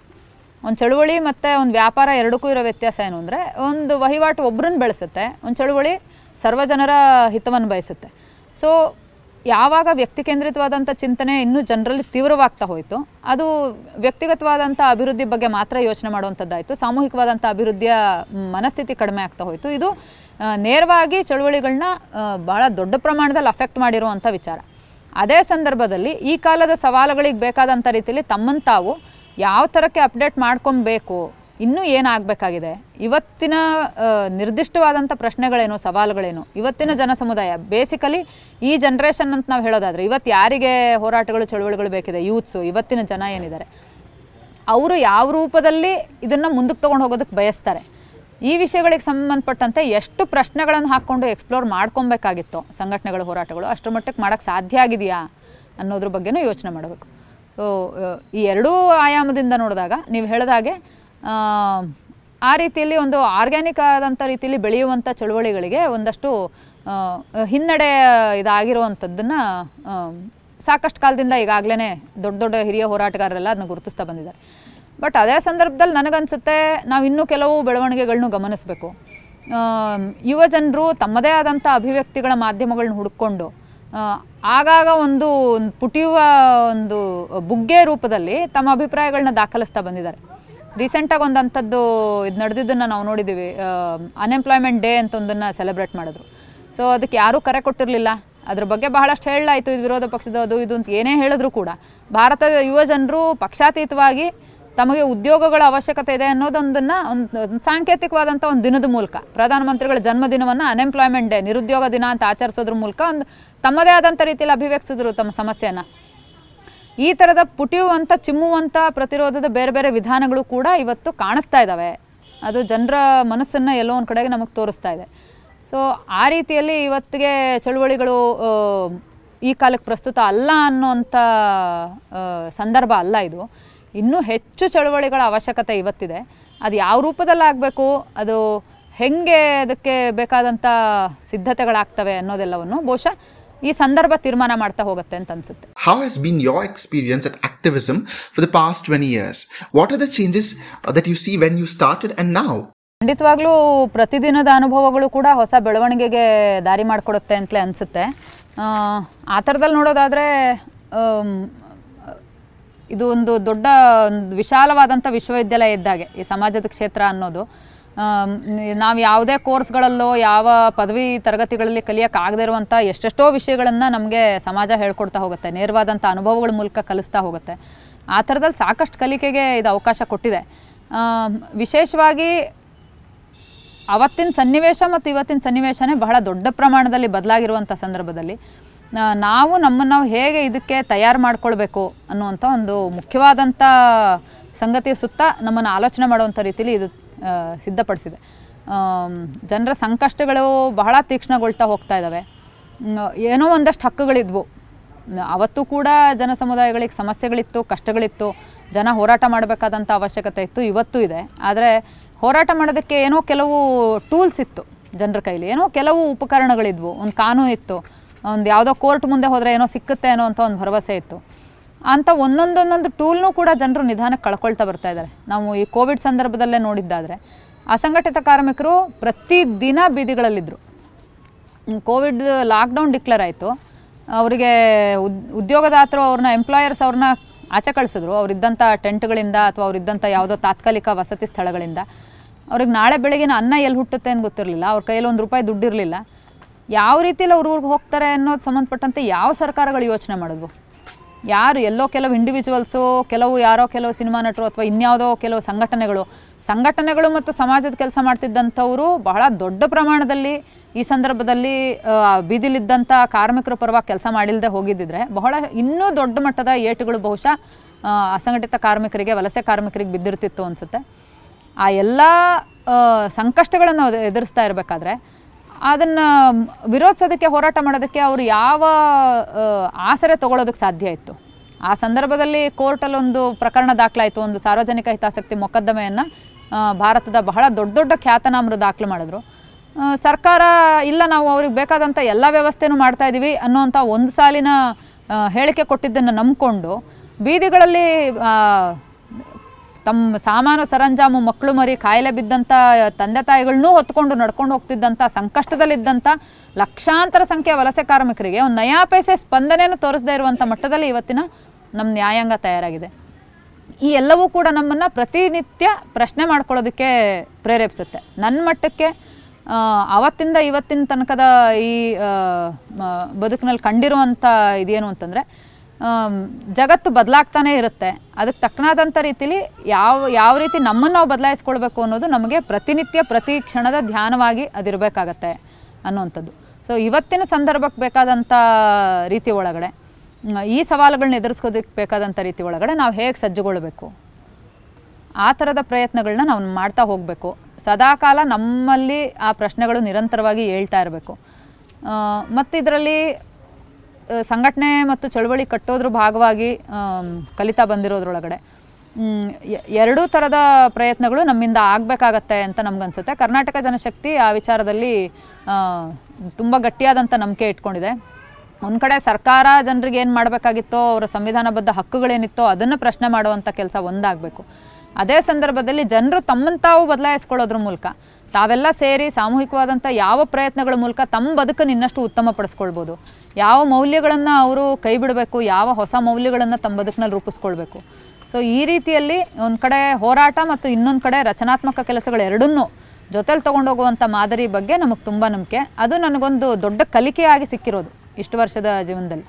Speaker 2: ಒಂದು ಚಳುವಳಿ ಮತ್ತು ಒಂದು ವ್ಯಾಪಾರ ಎರಡಕ್ಕೂ ಇರೋ ವ್ಯತ್ಯಾಸ ಏನು ಅಂದರೆ, ಒಂದು ವಹಿವಾಟು ಒಬ್ಬರನ್ನ ಬೆಳೆಸುತ್ತೆ, ಒಂದು ಚಳುವಳಿ ಸರ್ವಜನರ ಹಿತವನ್ನು ಬಯಸುತ್ತೆ. ಸೊ ಯಾವಾಗ ವ್ಯಕ್ತಿ ಕೇಂದ್ರಿತವಾದಂಥ ಚಿಂತನೆ ಇನ್ನೂ ಜನರಲ್ಲಿ ತೀವ್ರವಾಗ್ತಾ ಹೋಯಿತು. ಅದು ವ್ಯಕ್ತಿಗತವಾದಂಥ ಅಭಿವೃದ್ಧಿ ಬಗ್ಗೆ ಮಾತ್ರ ಯೋಚನೆ ಮಾಡುವಂಥದ್ದಾಯಿತು ಸಾಮೂಹಿಕವಾದಂಥ ಅಭಿವೃದ್ಧಿಯ ಮನಸ್ಥಿತಿ ಕಡಿಮೆ ಆಗ್ತಾ ಹೋಯಿತು. ಇದು ನೇರವಾಗಿ ಚಳುವಳಿಗಳನ್ನ ಬಹಳ ದೊಡ್ಡ ಪ್ರಮಾಣದಲ್ಲಿ ಅಫೆಕ್ಟ್ ಮಾಡಿರುವಂಥ ವಿಚಾರ. ಅದೇ ಸಂದರ್ಭದಲ್ಲಿ ಈ ಕಾಲದ ಸವಾಲುಗಳಿಗೆ ಬೇಕಾದಂಥ ರೀತಿಯಲ್ಲಿ ತಮ್ಮನ್ನು ತಾವು ಯಾವ ಥರಕ್ಕೆ ಅಪ್ಡೇಟ್ ಮಾಡ್ಕೊಬೇಕು ಇನ್ನೂ ಏನಾಗಬೇಕಾಗಿದೆ? ಇವತ್ತಿನ ನಿರ್ದಿಷ್ಟವಾದಂಥ ಪ್ರಶ್ನೆಗಳೇನು, ಸವಾಲುಗಳೇನು? ಇವತ್ತಿನ ಜನ ಸಮುದಾಯ ಬೇಸಿಕಲಿ ಈ ಜನ್ರೇಷನ್ ಅಂತ ನಾವು ಹೇಳೋದಾದರೆ, ಇವತ್ತು ಯಾರಿಗೆ ಹೋರಾಟಗಳು, ಚಳುವಳಿಗಳು ಬೇಕಿದೆ? ಯೂತ್ಸು ಇವತ್ತಿನ ಜನ ಏನಿದ್ದಾರೆ? ಅವರು ಯಾವ ರೂಪದಲ್ಲಿ ಇದನ್ನು ಮುಂದಕ್ಕೆ ತೊಗೊಂಡು ಹೋಗೋದಕ್ಕೆ ಬಯಸ್ತಾರೆ? ಈ ವಿಷಯಗಳಿಗೆ ಸಂಬಂಧಪಟ್ಟಂತೆ ಎಷ್ಟು ಪ್ರಶ್ನೆಗಳನ್ನು ಹಾಕ್ಕೊಂಡು ಎಕ್ಸ್ಪ್ಲೋರ್ ಮಾಡ್ಕೊಬೇಕಾಗಿತ್ತು, ಸಂಘಟನೆಗಳು, ಹೋರಾಟಗಳು, ಅಷ್ಟರ ಮಟ್ಟಕ್ಕೆ ಮಾಡೋಕ್ಕೆ ಸಾಧ್ಯ ಆಗಿದೆಯಾ ಅನ್ನೋದ್ರ ಬಗ್ಗೆನೂ ಯೋಚನೆ ಮಾಡಬೇಕು. ಸೊ ಈ ಎರಡೂ ಆಯಾಮದಿಂದ ನೋಡಿದಾಗ ನೀವು ಹೇಳಿದ ಹಾಗೆ ಆ, ರೀತಿಯಲ್ಲಿ ಒಂದು ಆರ್ಗ್ಯಾನಿಕ್ ಆದಂಥ ರೀತಿಯಲ್ಲಿ ಬೆಳೆಯುವಂಥ ಚಳುವಳಿಗಳಿಗೆ ಒಂದಷ್ಟು ಹಿನ್ನಡೆ ಇದಾಗಿರುವಂಥದ್ದನ್ನು ಸಾಕಷ್ಟು ಕಾಲದಿಂದ ಈಗಾಗಲೇ ದೊಡ್ಡ ದೊಡ್ಡ ಹಿರಿಯ ಹೋರಾಟಗಾರರೆಲ್ಲ ಅದನ್ನ ಗುರುತಿಸ್ತಾ ಬಂದಿದ್ದಾರೆ. ಬಟ್ ಅದೇ ಸಂದರ್ಭದಲ್ಲಿ ನನಗನ್ಸುತ್ತೆ ನಾವು ಇನ್ನೂ ಕೆಲವು ಬೆಳವಣಿಗೆಗಳನ್ನು ಗಮನಿಸಬೇಕು. ಯುವ ಜನರು ತಮ್ಮದೇ ಆದಂಥ ಅಭಿವ್ಯಕ್ತಿಗಳ ಮಾಧ್ಯಮಗಳನ್ನ ಹುಡುಕೊಂಡು ಆಗಾಗ ಒಂದು ಪುಟಿಯುವ ಒಂದು ಬುಗ್ಗೆ ರೂಪದಲ್ಲಿ ತಮ್ಮ ಅಭಿಪ್ರಾಯಗಳನ್ನ ದಾಖಲಿಸ್ತಾ ಬಂದಿದ್ದಾರೆ. ರೀಸೆಂಟಾಗಿ ಒಂದು ಅಂಥದ್ದು ಇದು ನಡೆದಿದ್ದನ್ನು ನಾವು ನೋಡಿದ್ದೀವಿ ಅನ್ಎಂಪ್ಲಾಯ್ಮೆಂಟ್ ಡೇ ಅಂತ ಒಂದನ್ನು ಸೆಲೆಬ್ರೇಟ್ ಮಾಡಿದ್ರು. ಸೊ ಅದಕ್ಕೆ ಯಾರೂ ಕರೆ ಕೊಟ್ಟಿರಲಿಲ್ಲ. ಅದ್ರ ಬಗ್ಗೆ ಬಹಳಷ್ಟು ಹೇಳಲಾಯಿತು ಇದು ವಿರೋಧ ಪಕ್ಷದ ಅದು ಇದು ಅಂತ ಏನೇ ಹೇಳಿದ್ರು ಕೂಡ. ಭಾರತದ ಯುವ ಜನರು ಪಕ್ಷಾತೀತವಾಗಿ ತಮಗೆ ಉದ್ಯೋಗಗಳ ಅವಶ್ಯಕತೆ ಇದೆ ಅನ್ನೋದೊಂದನ್ನು ಒಂದು ಸಾಂಕೇತಿಕವಾದಂಥ ಒಂದು ದಿನದ ಮೂಲಕ, ಪ್ರಧಾನಮಂತ್ರಿಗಳ ಜನ್ಮದಿನವನ್ನು ಅನ್ಎಂಪ್ಲಾಯ್ಮೆಂಟ್ ಡೇ ನಿರುದ್ಯೋಗ ದಿನ ಅಂತ ಆಚರಿಸೋದ್ರ ಮೂಲಕ ಒಂದು ತಮ್ಮದೇ ಆದಂಥ ರೀತಿಯಲ್ಲಿ ಅಭಿವ್ಯಕ್ತಿಸಿದ್ರು ತಮ್ಮ ಸಮಸ್ಯೆಯನ್ನು. ಈ ಥರದ ಪುಟಿಯುವಂಥ ಚಿಮ್ಮುವಂಥ ಪ್ರತಿರೋಧದ ಬೇರೆ ಬೇರೆ ವಿಧಾನಗಳು ಕೂಡ ಇವತ್ತು ಕಾಣಿಸ್ತಾ ಇದ್ದಾವೆ ಅದು ಜನರ ಮನಸ್ಸನ್ನು ಎಲ್ಲೋ ಒಂದು ಕಡೆಗೆ ನಮಗೆ ತೋರಿಸ್ತಾ ಇದೆ. ಸೊ ಆ ರೀತಿಯಲ್ಲಿ ಇವತ್ತಿಗೆ ಚಳುವಳಿಗಳು ಈ ಕಾಲಕ್ಕೆ ಪ್ರಸ್ತುತ ಅಲ್ಲ ಅನ್ನೋಂಥ ಸಂದರ್ಭ ಅಲ್ಲ ಇದು. ಇನ್ನೂ ಹೆಚ್ಚು ಚಳುವಳಿಗಳ ಅವಶ್ಯಕತೆ ಇವತ್ತಿದೆ. ಅದು ಯಾವ ರೂಪದಲ್ಲಿ ಆಗಬೇಕು, ಅದು ಹೆಂಗೆ ಅದಕ್ಕೆ ಬೇಕಾದಂಥ ಸಿದ್ಧತೆಗಳಾಗ್ತವೆ ಅನ್ನೋದೆಲ್ಲವನ್ನು ಬಹುಶಃ ಈ ಸಂದರ್ಭ ತೀರ್ಮಾನ ಮಾಡ್ತಾ ಹೋಗುತ್ತೆ ಅಂತ ಅನ್ಸುತ್ತೆ.
Speaker 1: How has been your experience at activism for the past 20 years what are the changes that you see when you started and now
Speaker 2: ಖಂಡಿತವಾಗ್ಲೂ ಪ್ರತಿದಿನದ ಅನುಭವಗಳು ಕೂಡ ಹೊಸ ಬೆಳವಣಿಗೆಗೆ ದಾರಿ ಮಾಡಿಕೊಡುತ್ತೆ ಅಂತಲೇ ಅನಿಸುತ್ತೆ. ಆ ಥರದಲ್ಲಿ ನೋಡೋದಾದರೆ ಇದು ಒಂದು ದೊಡ್ಡ ಒಂದು ವಿಶಾಲವಾದಂಥ ವಿಶ್ವವಿದ್ಯಾಲಯ ಇದ್ದಾಗೆ ಈ ಸಮಾಜದ ಕ್ಷೇತ್ರ ಅನ್ನೋದು. ನಾವು ಯಾವುದೇ ಕೋರ್ಸ್ಗಳಲ್ಲೋ ಯಾವ ಪದವಿ ತರಗತಿಗಳಲ್ಲಿ ಕಲಿಯೋಕ್ಕಾಗದೇ ಇರುವಂಥ ಎಷ್ಟೆಷ್ಟೋ ವಿಷಯಗಳನ್ನು ನಮಗೆ ಸಮಾಜ ಹೇಳ್ಕೊಡ್ತಾ ಹೋಗುತ್ತೆ. ನೇರವಾದಂಥ ಅನುಭವಗಳ ಮೂಲಕ ಕಲಿಸ್ತಾ ಹೋಗುತ್ತೆ. ಆ ಥರದಲ್ಲಿ ಸಾಕಷ್ಟು ಕಲಿಕೆಗೆ ಇದು ಅವಕಾಶ ಕೊಟ್ಟಿದೆ. ವಿಶೇಷವಾಗಿ ಅವತ್ತಿನ ಸನ್ನಿವೇಶ ಮತ್ತು ಇವತ್ತಿನ ಸನ್ನಿವೇಶನೇ ಬಹಳ ದೊಡ್ಡ ಪ್ರಮಾಣದಲ್ಲಿ ಬದಲಾಗಿರುವಂಥ ಸಂದರ್ಭದಲ್ಲಿ ನಾವು ನಮ್ಮನ್ನು ನಾವು ಹೇಗೆ ಇದಕ್ಕೆ ತಯಾರು ಮಾಡ್ಕೊಳ್ಬೇಕು ಅನ್ನುವಂಥ ಒಂದು ಮುಖ್ಯವಾದಂಥ ಸಂಗತಿಯ ಸುತ್ತ ನಮ್ಮನ್ನು ಆಲೋಚನೆ ಮಾಡುವಂಥ ರೀತಿಯಲ್ಲಿ ಇದು ಸಿದ್ಧಪಡಿಸಿದೆ. ಜನರ ಸಂಕಷ್ಟಗಳು ಬಹಳ ತೀಕ್ಷ್ಣಗೊಳ್ತಾ ಹೋಗ್ತಾ ಇದ್ದಾವೆ ಏನೋ ಒಂದಷ್ಟು ಹಕ್ಕುಗಳಿದ್ವು. ಅವತ್ತು ಕೂಡ ಜನ ಸಮುದಾಯಗಳಿಗೆ ಸಮಸ್ಯೆಗಳಿತ್ತು, ಕಷ್ಟಗಳಿತ್ತು. ಜನ ಹೋರಾಟ ಮಾಡಬೇಕಾದಂಥ ಅವಶ್ಯಕತೆ ಇತ್ತು, ಇವತ್ತು ಇದೆ. ಆದರೆ ಹೋರಾಟ ಮಾಡೋದಕ್ಕೆ ಏನೋ ಕೆಲವು ಟೂಲ್ಸ್ ಇತ್ತು ಜನರ ಕೈಲಿ. ಏನೋ ಕೆಲವು ಉಪಕರಣಗಳಿದ್ವು. ಒಂದು ಕಾನೂನು ಇತ್ತು. ಒಂದು ಯಾವುದೋ ಕೋರ್ಟ್ ಮುಂದೆ ಹೋದರೆ ಏನೋ ಸಿಕ್ಕುತ್ತೆ ಅನ್ನೋ ಅಂತ ಒಂದು ಭರವಸೆ ಇತ್ತು. ಅಂತ ಒಂದೊಂದೊಂದೊಂದು ಟೂಲ್ನೂ ಕೂಡ ಜನರು ನಿಧಾನಕ್ಕೆ ಕಳ್ಕೊಳ್ತಾ ಬರ್ತಾ ಇದ್ದಾರೆ. ನಾವು ಈ ಕೋವಿಡ್ ಸಂದರ್ಭದಲ್ಲೇ ನೋಡಿದ್ದಾದರೆ ಅಸಂಘಟಿತ ಕಾರ್ಮಿಕರು ಪ್ರತಿದಿನ ಬೀದಿಗಳಲ್ಲಿದ್ದರು ಕೋವಿಡ್ ಲಾಕ್ಡೌನ್ ಡಿಕ್ಲೇರ್ ಆಯಿತು. ಅವರಿಗೆ ಉದ್ ಉದ್ಯೋಗದಾತರು ಅವ್ರನ್ನ ಎಂಪ್ಲಾಯರ್ಸ್ ಅವ್ರನ್ನ ಆಚೆ ಕಳಿಸಿದ್ರು. ಅವರಿದ್ದಂಥ ಟೆಂಟ್ಗಳಿಂದ ಅಥವಾ ಅವರಿದ್ದಂಥ ಯಾವುದೋ ತಾತ್ಕಾಲಿಕ ವಸತಿ ಸ್ಥಳಗಳಿಂದ. ಅವ್ರಿಗೆ ನಾಳೆ ಬೆಳಗಿನ ಅನ್ನ ಎಲ್ಲಿ ಹುಟ್ಟುತ್ತೆ ಅಂತ ಗೊತ್ತಿರಲಿಲ್ಲ. ಅವ್ರ ಕೈಯಲ್ಲಿ ಒಂದು ರೂಪಾಯಿ ದುಡ್ಡಿರಲಿಲ್ಲ ಯಾವ ರೀತಿಯಲ್ಲಿ ಅವ್ರ ಊರಿಗೆ ಹೋಗ್ತಾರೆ ಅನ್ನೋದು ಸಂಬಂಧಪಟ್ಟಂತೆ ಯಾವ ಸರ್ಕಾರಗಳು ಯೋಚನೆ ಮಾಡಿದ್ವು? ಯಾರು ಎಲ್ಲೋ ಕೆಲವು ಇಂಡಿವಿಜುವಲ್ಸು ಕೆಲವು ಯಾರೋ ಕೆಲವು ಸಿನಿಮಾ ನಟರು ಅಥವಾ ಇನ್ಯಾವುದೋ ಕೆಲವು ಸಂಘಟನೆಗಳು ಸಂಘಟನೆಗಳು ಮತ್ತು ಸಮಾಜದ ಕೆಲಸ ಮಾಡ್ತಿದ್ದಂಥವರು ಬಹಳ ದೊಡ್ಡ ಪ್ರಮಾಣದಲ್ಲಿ ಈ ಸಂದರ್ಭದಲ್ಲಿ ಬೀದಿಲಿದ್ದಂಥ ಕಾರ್ಮಿಕರ ಪರವಾಗಿ ಕೆಲಸ ಮಾಡಿಲ್ಲದೆ ಹೋಗಿದ್ದಿದ್ರೆ ಬಹಳ ಇನ್ನೂ ದೊಡ್ಡ ಮಟ್ಟದ ಏಟುಗಳು ಬಹುಶಃ ಅಸಂಘಟಿತ ಕಾರ್ಮಿಕರಿಗೆ, ವಲಸೆ ಕಾರ್ಮಿಕರಿಗೆ ಬಿದ್ದಿರ್ತಿತ್ತು ಅನಿಸುತ್ತೆ. ಆ ಎಲ್ಲ ಸಂಕಷ್ಟಗಳನ್ನು ಎದುರಿಸ್ತಾ ಇರಬೇಕಾದ್ರೆ ಅದನ್ನು ವಿರೋಧಿಸೋದಕ್ಕೆ, ಹೋರಾಟ ಮಾಡೋದಕ್ಕೆ ಅವರು ಯಾವ ಆಸರೆ ತಗೊಳ್ಳೋದಕ್ಕೆ ಸಾಧ್ಯ ಇತ್ತು. ಆ ಸಂದರ್ಭದಲ್ಲಿ ಕೋರ್ಟಲ್ಲಿ ಒಂದು ಪ್ರಕರಣ ದಾಖಲಾಯಿತು. ಒಂದು ಸಾರ್ವಜನಿಕ ಹಿತಾಸಕ್ತಿ ಮೊಕದ್ದಮೆಯನ್ನು ಭಾರತದ ಬಹಳ ದೊಡ್ಡ ದೊಡ್ಡ ಖ್ಯಾತನಾಮರು ದಾಖಲು ಮಾಡಿದ್ರು. ಸರ್ಕಾರ, ಇಲ್ಲ ನಾವು ಅವ್ರಿಗೆ ಬೇಕಾದಂಥ ಎಲ್ಲ ವ್ಯವಸ್ಥೆನೂ ಮಾಡ್ತಾ ಇದ್ದೀವಿ ಅನ್ನೋಂಥ ಒಂದು ಸಾಲಿನ ಹೇಳಿಕೆ ಕೊಟ್ಟಿದ್ದನ್ನು ನಂಬಿಕೊಂಡು, ಬೀದಿಗಳಲ್ಲಿ ತಮ್ಮ ಸಾಮಾನು ಸರಂಜಾಮು ಮಕ್ಕಳು ಮರಿ ಕಾಯಿಲೆ ಬಿದ್ದಂಥ ತಂದೆ ತಾಯಿಗಳನ್ನೂ ಹೊತ್ಕೊಂಡು ನಡ್ಕೊಂಡು ಹೋಗ್ತಿದ್ದಂಥ ಸಂಕಷ್ಟದಲ್ಲಿದ್ದಂಥ ಲಕ್ಷಾಂತರ ಸಂಖ್ಯೆಯ ವಲಸೆ ಕಾರ್ಮಿಕರಿಗೆ ಒಂದು ನಯಾಪೇಸೆ ಸ್ಪಂದನೆಯನ್ನು ತೋರಿಸದೇ ಇರುವಂಥ ಮಟ್ಟದಲ್ಲಿ ಇವತ್ತಿನ ನಮ್ಮ ನ್ಯಾಯಾಂಗ ತಯಾರಾಗಿದೆ. ಈ ಎಲ್ಲವೂ ಕೂಡ ನಮ್ಮನ್ನು ಪ್ರತಿನಿತ್ಯ ಪ್ರಶ್ನೆ ಮಾಡ್ಕೊಳ್ಳೋದಕ್ಕೆ ಪ್ರೇರೇಪಿಸುತ್ತೆ. ನನ್ನ ಮಟ್ಟಕ್ಕೆ ಆವತ್ತಿಂದ ಇವತ್ತಿನ ತನಕದ ಈ ಬದುಕಿನಲ್ಲಿ ಕಂಡಿರುವಂಥ ಇದೇನು ಅಂತಂದರೆ ಜಗತ್ತು ಬದಲಾಗ್ತಾನೆ ಇರುತ್ತೆ. ಅದಕ್ಕೆ ತಕ್ಕನಾದಂಥ ರೀತಿಲಿ ಯಾವ ಯಾವ ರೀತಿ ನಮ್ಮನ್ನು ನಾವು ಬದಲಾಯಿಸ್ಕೊಳ್ಬೇಕು ಅನ್ನೋದು ನಮಗೆ ಪ್ರತಿನಿತ್ಯ, ಪ್ರತಿ ಕ್ಷಣದ ಧ್ಯಾನವಾಗಿ ಅದಿರಬೇಕಾಗತ್ತೆ ಅನ್ನುವಂಥದ್ದು. ಸೊ ಇವತ್ತಿನ ಸಂದರ್ಭಕ್ಕೆ ಬೇಕಾದಂಥ ರೀತಿ ಒಳಗಡೆ ಈ ಸವಾಲುಗಳನ್ನ ಎದುರಿಸ್ಕೋದಕ್ಕೆ ಬೇಕಾದಂಥ ರೀತಿ ಒಳಗಡೆ ನಾವು ಹೇಗೆ ಸಜ್ಜುಗೊಳ್ಬೇಕು? ಆ ಥರದ ಪ್ರಯತ್ನಗಳನ್ನ ನಾವು ಮಾಡ್ತಾ ಹೋಗಬೇಕು. ಸದಾಕಾಲ ನಮ್ಮಲ್ಲಿ ಆ ಪ್ರಶ್ನೆಗಳು ನಿರಂತರವಾಗಿ ಹೇಳ್ತಾ ಇರಬೇಕು. ಮತ್ತು ಇದರಲ್ಲಿ ಸಂಘಟನೆ ಮತ್ತು ಚಳುವಳಿ ಕಟ್ಟೋದ್ರ ಭಾಗವಾಗಿ ಕಲಿತಾ ಬಂದಿರೋದ್ರೊಳಗಡೆ. ಎರಡೂ ಥರದ ಪ್ರಯತ್ನಗಳು ನಮ್ಮಿಂದ ಆಗಬೇಕಾಗತ್ತೆ ಅಂತ ನಮ್ಗನ್ಸುತ್ತೆ. ಕರ್ನಾಟಕ ಜನಶಕ್ತಿ ಆ ವಿಚಾರದಲ್ಲಿ ತುಂಬ ಗಟ್ಟಿಯಾದಂಥ ನಂಬಿಕೆ ಇಟ್ಕೊಂಡಿದೆ. ಒಂದು ಕಡೆ ಸರ್ಕಾರ ಜನರಿಗೆ ಏನು ಮಾಡಬೇಕಾಗಿತ್ತೋ, ಅವರ ಸಂವಿಧಾನಬದ್ಧ ಹಕ್ಕುಗಳೇನಿತ್ತೋ ಅದನ್ನು ಪ್ರಶ್ನೆ ಮಾಡುವಂಥ ಕೆಲಸ ಒಂದಾಗಬೇಕು. ಅದೇ ಸಂದರ್ಭದಲ್ಲಿ ಜನರು ತಮ್ಮನ್ನು ತಾವು ಬದಲಾಯಿಸ್ಕೊಳ್ಳೋದ್ರ ಮೂಲಕ ತಾವೆಲ್ಲ ಸೇರಿ ಸಾಮೂಹಿಕವಾದಂಥ ಯಾವ ಪ್ರಯತ್ನಗಳ ಮೂಲಕ ತಮ್ಮ ಬದುಕನ್ನು ಇನ್ನಷ್ಟು ಉತ್ತಮಪಡಿಸ್ಕೊಳ್ಬೋದು ಯಾವ ಮೌಲ್ಯಗಳನ್ನು ಅವರು ಕೈ ಬಿಡಬೇಕು ಯಾವ ಹೊಸ ಮೌಲ್ಯಗಳನ್ನು ತಮ್ಮ ಬದುಕಿನಲ್ಲಿ ರೂಪಿಸ್ಕೊಳ್ಬೇಕು. ಸೊ ಈ ರೀತಿಯಲ್ಲಿ ಒಂದು ಕಡೆ ಹೋರಾಟ ಮತ್ತು ಇನ್ನೊಂದು ಕಡೆ ರಚನಾತ್ಮಕ ಕೆಲಸಗಳು ಎರಡನ್ನೂ ಜೊತೆಲಿ ತೊಗೊಂಡೋಗುವಂಥ ಮಾದರಿ ಬಗ್ಗೆ ನಮಗೆ ತುಂಬ ನಂಬಿಕೆ. ಅದು ನನಗೊಂದು ದೊಡ್ಡ ಕಲಿಕೆಯಾಗಿ ಸಿಕ್ಕಿರೋದು ಇಷ್ಟು ವರ್ಷದ ಜೀವನದಲ್ಲಿ.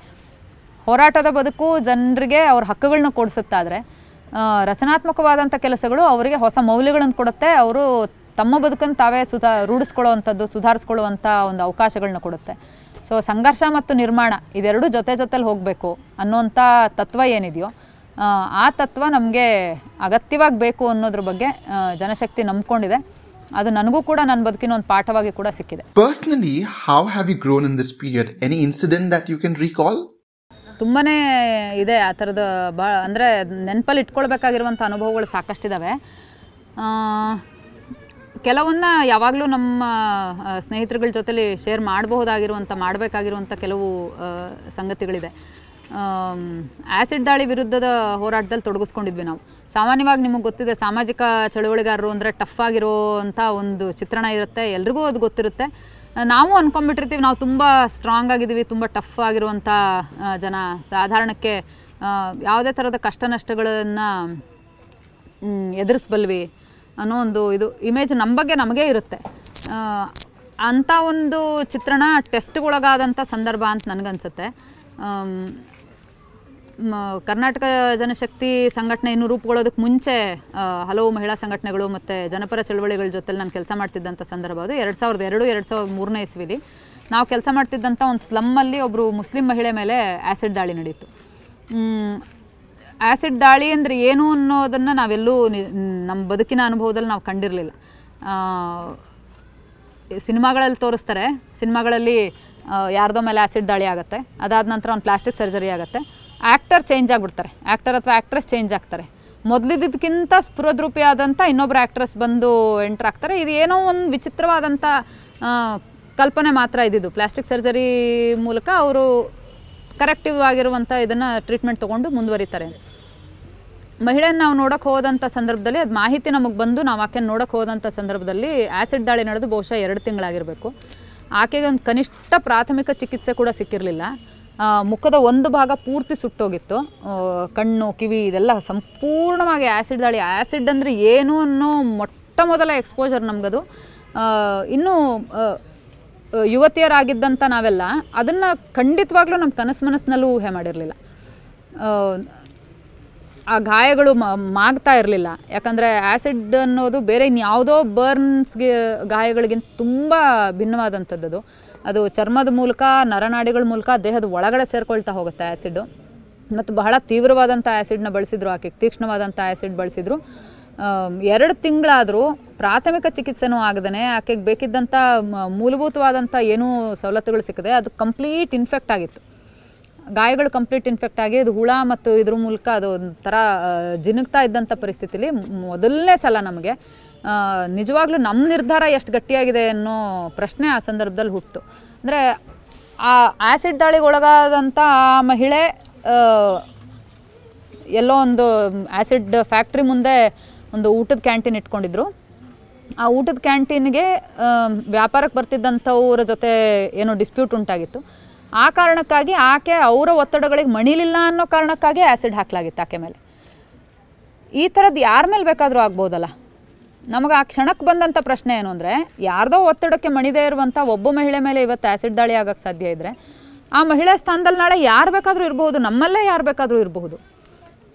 Speaker 2: ಹೋರಾಟದ ಬದುಕು ಜನರಿಗೆ ಅವ್ರ ಹಕ್ಕುಗಳನ್ನ ಕೊಡಿಸುತ್ತಾದರೆ ರಚನಾತ್ಮಕವಾದಂಥ ಕೆಲಸಗಳು ಅವರಿಗೆ ಹೊಸ ಮೌಲ್ಯಗಳನ್ನು ಕೊಡುತ್ತೆ, ಅವರು ತಮ್ಮ ಬದುಕನ್ನು ತಾವೇ ಸುಧಾ ರೂಢಿಸ್ಕೊಳ್ಳುವಂಥದ್ದು ಸುಧಾರಿಸ್ಕೊಳ್ಳುವಂಥ ಒಂದು ಅವಕಾಶಗಳನ್ನ ಕೊಡುತ್ತೆ. ಸೊ ಸಂಘರ್ಷ ಮತ್ತು ನಿರ್ಮಾಣ ಇದೆರಡೂ ಜೊತೆ ಜೊತೆಲಿ ಹೋಗಬೇಕು ಅನ್ನೋಂಥ ತತ್ವ ಏನಿದೆಯೋ ಆ, ತತ್ವ ನಮಗೆ ಅಗತ್ಯವಾಗಿ ಬೇಕು ಅನ್ನೋದ್ರ ಬಗ್ಗೆ ಜನಶಕ್ತಿ ನಂಬ್ಕೊಂಡಿದೆ. ಅದು ನನಗೂ ಕೂಡ ನನ್ನ ಬದುಕಿನ ಒಂದು ಪಾಠವಾಗಿ ಕೂಡ ಸಿಕ್ಕಿದೆ.
Speaker 1: Personally how have you grown in this period any incident that you can recall
Speaker 2: ತುಂಬಾ ಇದೆ ಆ ಥರದ ಭಾಳ ಅಂದರೆ ನೆನಪಲ್ಲಿ ಇಟ್ಕೊಳ್ಬೇಕಾಗಿರುವಂಥ ಅನುಭವಗಳು ಸಾಕಷ್ಟಿದ್ದಾವೆ ಕೆಲವನ್ನ ಯಾವಾಗಲೂ ನಮ್ಮ ಸ್ನೇಹಿತರುಗಳ ಜೊತೆಲಿ ಶೇರ್ ಮಾಡಬಹುದಾಗಿರುವಂಥ ಮಾಡಬೇಕಾಗಿರುವಂಥ ಕೆಲವು ಸಂಗತಿಗಳಿದೆ. ಆ್ಯಸಿಡ್ ದಾಳಿ ವಿರುದ್ಧದ ಹೋರಾಟದಲ್ಲಿ ತೊಡಗಿಸ್ಕೊಂಡಿದ್ವಿ ನಾವು. ಸಾಮಾನ್ಯವಾಗಿ ನಿಮಗೆ ಗೊತ್ತಿದೆ, ಸಾಮಾಜಿಕ ಚಳುವಳಿಗಾರರು ಅಂದರೆ ಟಫ್ ಆಗಿರೋವಂಥ ಒಂದು ಚಿತ್ರಣ ಇರುತ್ತೆ, ಎಲ್ರಿಗೂ ಅದು ಗೊತ್ತಿರುತ್ತೆ. ನಾವು ಅಂದ್ಕೊಂಡ್ಬಿಟ್ಟಿರ್ತೀವಿ ನಾವು ತುಂಬ ಸ್ಟ್ರಾಂಗ್ ಆಗಿದ್ದೀವಿ, ತುಂಬ ಟಫ್ ಆಗಿರುವಂಥ ಜನ. ಸಾಧಾರಣಕ್ಕೆ ಯಾವುದೇ ಥರದ ಕಷ್ಟ ನಷ್ಟಗಳನ್ನು ಎದುರಿಸ್ಬಲ್ವಿ. ಅನ್ನೋ ಒಂದು ಇದು ಇಮೇಜ್ ನಮ್ಮ ಬಗ್ಗೆ ನಮಗೇ ಇರುತ್ತೆ. ಅಂಥ ಒಂದು ಚಿತ್ರಣ ಟೆಸ್ಟ್ಗೊಳಗಾದಂಥ ಸಂದರ್ಭ ಅಂತ ನನಗನ್ಸುತ್ತೆ. ಕರ್ನಾಟಕ ಜನಶಕ್ತಿ ಸಂಘಟನೆ ಇನ್ನು ರೂಪುಗೊಳ್ಳೋದಕ್ಕೆ ಮುಂಚೆ ಹಲವು ಮಹಿಳಾ ಸಂಘಟನೆಗಳು ಮತ್ತು ಜನಪರ ಚಳವಳಿಗಳ ಜೊತೆಲಿ ನಾನು ಕೆಲಸ ಮಾಡ್ತಿದ್ದಂಥ ಸಂದರ್ಭ ಅದು. ಎರಡು ಸಾವಿರದ ಎರಡು ಎರಡು ಸಾವಿರದ ಮೂರನೇ ಇಸ್ವಿಲಿ ನಾವು ಕೆಲಸ ಮಾಡ್ತಿದ್ದಂಥ ಒಂದು ಸ್ಲಮ್ಮಲ್ಲಿ ಒಬ್ಬರು ಮುಸ್ಲಿಂ ಮಹಿಳೆ ಮೇಲೆ ಆ್ಯಸಿಡ್ ದಾಳಿ ನಡೀತು. ಆ್ಯಸಿಡ್ ದಾಳಿ ಅಂದರೆ ಏನು ಅನ್ನೋದನ್ನು ನಾವೆಲ್ಲೂ ನಮ್ಮ ಬದುಕಿನ ಅನುಭವದಲ್ಲಿ ನಾವು ಕಂಡಿರಲಿಲ್ಲ. ಸಿನಿಮಾಗಳಲ್ಲಿ ತೋರಿಸ್ತಾರೆ. ಸಿನಿಮಾಗಳಲ್ಲಿ ಯಾರ್ದೋ ಮೇಲೆ ಆ್ಯಸಿಡ್ ದಾಳಿ ಆಗುತ್ತೆ. ಅದಾದ ನಂತರ ಒಂದು ಪ್ಲಾಸ್ಟಿಕ್ ಸರ್ಜರಿ ಆಗುತ್ತೆ. ಆ್ಯಕ್ಟರ್ ಚೇಂಜ್ ಆಗಿಬಿಡ್ತಾರೆ. ಆ್ಯಕ್ಟರ್ ಅಥವಾ ಆ್ಯಕ್ಟ್ರೆಸ್ ಚೇಂಜ್ ಆಗ್ತಾರೆ. ಮೊದಲಿದ್ದಕ್ಕಿಂತ ಸ್ಫುರದ್ರೂಪಿಯಾದಂಥ ಇನ್ನೊಬ್ಬರು ಆ್ಯಕ್ಟ್ರೆಸ್ ಬಂದು ಎಂಟ್ರ್ ಆಗ್ತಾರೆ. ಇದು ಏನೋ ಒಂದು ವಿಚಿತ್ರವಾದಂಥ ಕಲ್ಪನೆ ಮಾತ್ರ ಇದ್ದಿದ್ದು. ಪ್ಲಾಸ್ಟಿಕ್ ಸರ್ಜರಿ ಮೂಲಕ ಅವರು ಕರೆಕ್ಟಿವ್ ಆಗಿರುವಂಥ ಇದನ್ನು ಟ್ರೀಟ್ಮೆಂಟ್ ತೊಗೊಂಡು ಮುಂದುವರಿತಾರೆ. ಮಹಿಳೆಯನ್ನು ನಾವು ನೋಡೋಕೆ ಹೋದಂಥ ಸಂದರ್ಭದಲ್ಲಿ ಅದು ಮಾಹಿತಿ ನಮಗೆ ಬಂದು ನಾವು ಆಕೆ ನೋಡೋಕೆ ಹೋದಂಥ ಸಂದರ್ಭದಲ್ಲಿ ಆ್ಯಸಿಡ್ ದಾಳಿ ನಡೆದು ಬಹುಶಃ ಎರಡು ತಿಂಗಳಾಗಿರಬೇಕು. ಆಕೆಗೆ ಒಂದು ಕನಿಷ್ಠ ಪ್ರಾಥಮಿಕ ಚಿಕಿತ್ಸೆ ಕೂಡ ಸಿಕ್ಕಿರಲಿಲ್ಲ. ಮುಖದ ಒಂದು ಭಾಗ ಪೂರ್ತಿ ಸುಟ್ಟೋಗಿತ್ತು. ಕಣ್ಣು, ಕಿವಿ ಇದೆಲ್ಲ ಸಂಪೂರ್ಣವಾಗಿ ಆ್ಯಸಿಡ್ ದಾಳಿ. ಆ್ಯಸಿಡ್ ಅಂದರೆ ಏನು ಅನ್ನೋ ಮೊಟ್ಟ ಮೊದಲ ಎಕ್ಸ್ಪೋಜರ್ ನಮಗದು. ಇನ್ನು ಯುವತಿಯರಾಗಿದ್ದಂಥ ನಾವೆಲ್ಲ ಅದನ್ನು ಖಂಡಿತವಾಗ್ಲೂ ನಮ್ಮ ಕನಸು ಮನಸ್ಸಿನಲ್ಲೂ ಊಹೆ ಮಾಡಿರಲಿಲ್ಲ. ಆ ಗಾಯಗಳು ಮಾಗ್ತಾ ಇರಲಿಲ್ಲ. ಯಾಕಂದರೆ ಆ್ಯಸಿಡ್ ಅನ್ನೋದು ಬೇರೆ ಇನ್ಯಾವುದೋ ಬರ್ನ್ಸ್ಗೆ ಗಾಯಗಳಿಗಿಂತ ತುಂಬ ಭಿನ್ನವಾದಂಥದ್ದು ಅದು. ಚರ್ಮದ ಮೂಲಕ, ನರನಾಡಿಗಳ ಮೂಲಕ ದೇಹದ ಒಳಗಡೆ ಸೇರ್ಕೊಳ್ತಾ ಹೋಗುತ್ತೆ ಆ್ಯಸಿಡು ಮತ್ತು ಬಹಳ ತೀವ್ರವಾದಂಥ ಆ್ಯಸಿಡ್ನ ಬಳಸಿದ್ರು ಆಕೆ, ತೀಕ್ಷ್ಣವಾದಂಥ ಆ್ಯಸಿಡ್ ಬಳಸಿದ್ರು. ಎರಡು ತಿಂಗಳಾದರೂ ಪ್ರಾಥಮಿಕ ಚಿಕಿತ್ಸೆನೂ ಆಗದೇ ಆಕೆಗೆ ಬೇಕಿದ್ದಂಥ ಮೂಲಭೂತವಾದಂಥ ಏನೂ ಸವಲತ್ತುಗಳು ಸಿಕ್ಕದೆ ಅದು ಕಂಪ್ಲೀಟ್ ಇನ್ಫೆಕ್ಟ್ ಆಗಿತ್ತು. ಗಾಯಗಳು ಕಂಪ್ಲೀಟ್ ಇನ್ಫೆಕ್ಟ್ ಆಗಿ ಅದು ಹುಳ ಮತ್ತು ಇದ್ರ ಮೂಲಕ ಅದು ಒಂಥರ ಜಿನುಗ್ತಾ ಇದ್ದಂಥ ಪರಿಸ್ಥಿತಿಲಿ ಮೊದಲನೇ ಸಲ ನಮಗೆ ನಿಜವಾಗ್ಲೂ ನಮ್ಮ ನಿರ್ಧಾರ ಎಷ್ಟು ಗಟ್ಟಿಯಾಗಿದೆ ಅನ್ನೋ ಪ್ರಶ್ನೆ ಆ ಸಂದರ್ಭದಲ್ಲಿ ಹುಟ್ಟಿತು ಅಂದರೆ ಆ ಆ್ಯಸಿಡ್ ದಾಳಿಗೆ ಒಳಗಾದಂಥ ಮಹಿಳೆ ಎಲ್ಲೋ ಒಂದು ಆ್ಯಸಿಡ್ ಫ್ಯಾಕ್ಟ್ರಿ ಮುಂದೆ ಒಂದು ಊಟದ ಕ್ಯಾಂಟೀನ್ ಇಟ್ಕೊಂಡಿದ್ರು. ಆ ಊಟದ ಕ್ಯಾಂಟೀನ್ಗೆ ವ್ಯಾಪಾರಕ್ಕೆ ಬರ್ತಿದ್ದಂಥವ್ರ ಜೊತೆ ಏನೋ ಡಿಸ್ಪ್ಯೂಟ್ ಉಂಟಾಗಿತ್ತು. ಆ ಕಾರಣಕ್ಕಾಗಿ ಆಕೆ ಅವರ ಒತ್ತಡಗಳಿಗೆ ಮಣಿಲಿಲ್ಲ ಅನ್ನೋ ಕಾರಣಕ್ಕಾಗಿ ಆ್ಯಸಿಡ್ ಹಾಕಲಾಗಿತ್ತು ಆಕೆ ಮೇಲೆ. ಈ ಥರದ್ದು ಯಾರ ಮೇಲೆ ಬೇಕಾದರೂ ಆಗ್ಬೋದಲ್ಲ. ನಮಗೆ ಆ ಕ್ಷಣಕ್ಕೆ ಬಂದಂಥ ಪ್ರಶ್ನೆ ಏನು ಅಂದರೆ, ಯಾರ್ದೋ ಒತ್ತಡಕ್ಕೆ ಮಣಿದೇ ಇರುವಂಥ ಒಬ್ಬ ಮಹಿಳೆ ಮೇಲೆ ಇವತ್ತು ಆ್ಯಸಿಡ್ ದಾಳಿ ಆಗೋಕ್ಕೆ ಸಾಧ್ಯ ಇದ್ದರೆ ಆ ಮಹಿಳೆ ಸ್ಥಾನದಲ್ಲಿ ನಾಳೆ ಯಾರು ಬೇಕಾದರೂ ಇರಬಹುದು, ನಮ್ಮಲ್ಲೇ ಯಾರು ಬೇಕಾದರೂ ಇರಬಹುದು.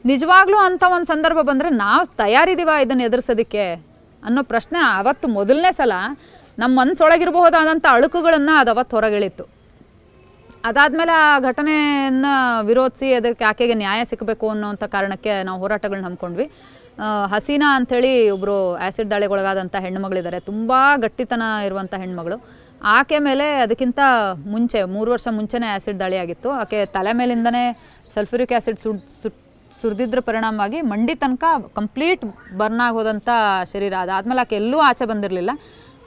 Speaker 2: ನಿಜವಾಗ್ಲೂ ಅಂಥ ಒಂದು ಸಂದರ್ಭ ಬಂದರೆ ನಾವು ತಯಾರಿದ್ದೀವ ಇದನ್ನು ಎದುರಿಸೋದಕ್ಕೆ ಅನ್ನೋ ಪ್ರಶ್ನೆ ಆವತ್ತು ಮೊದಲನೇ ಸಲ ನಮ್ಮ ಮನಸ್ಸೊಳಗಿರಬಹುದಾದಂಥ ಅಳುಕುಗಳನ್ನು ಅದು ಅವತ್ತು ಅದಾದಮೇಲೆ ಆ ಘಟನೆಯನ್ನು ವಿರೋಧಿಸಿ ಅದಕ್ಕೆ ಆಕೆಗೆ ನ್ಯಾಯ ಸಿಕ್ಕಬೇಕು ಅನ್ನೋಂಥ ಕಾರಣಕ್ಕೆ ನಾವು ಹೋರಾಟಗಳನ್ನ ಹಮ್ಮಿಕೊಂಡ್ವಿ. ಹಸೀನಾ ಅಂಥೇಳಿ ಒಬ್ಬರು ಆ್ಯಸಿಡ್ ದಾಳಿಗೊಳಗಾದಂಥ ಹೆಣ್ಮಗಳಿದ್ದಾರೆ ತುಂಬ ಗಟ್ಟಿತನ ಇರುವಂಥ ಹೆಣ್ಮಗಳು ಆಕೆ ಮೇಲೆ ಅದಕ್ಕಿಂತ ಮುಂಚೆ, ಮೂರು ವರ್ಷ ಮುಂಚೆನೇ ಆ್ಯಸಿಡ್ ದಾಳಿ ಆಗಿತ್ತು ಆಕೆ ತಲೆ ಮೇಲಿಂದನೇ ಸಲ್ಫ್ಯೂರಿಕ್ ಆ್ಯಸಿಡ್ ಸುಡ್ ಸುಟ್ ಸುರಿದಿದ್ರ ಪರಿಣಾಮವಾಗಿ ಮಂಡಿ ತನಕ ಕಂಪ್ಲೀಟ್ ಬರ್ನ್ ಆಗೋದಂಥ ಶರೀರ. ಅದಾದಮೇಲೆ ಆಕೆ ಎಲ್ಲೂ ಆಚೆ ಬಂದಿರಲಿಲ್ಲ.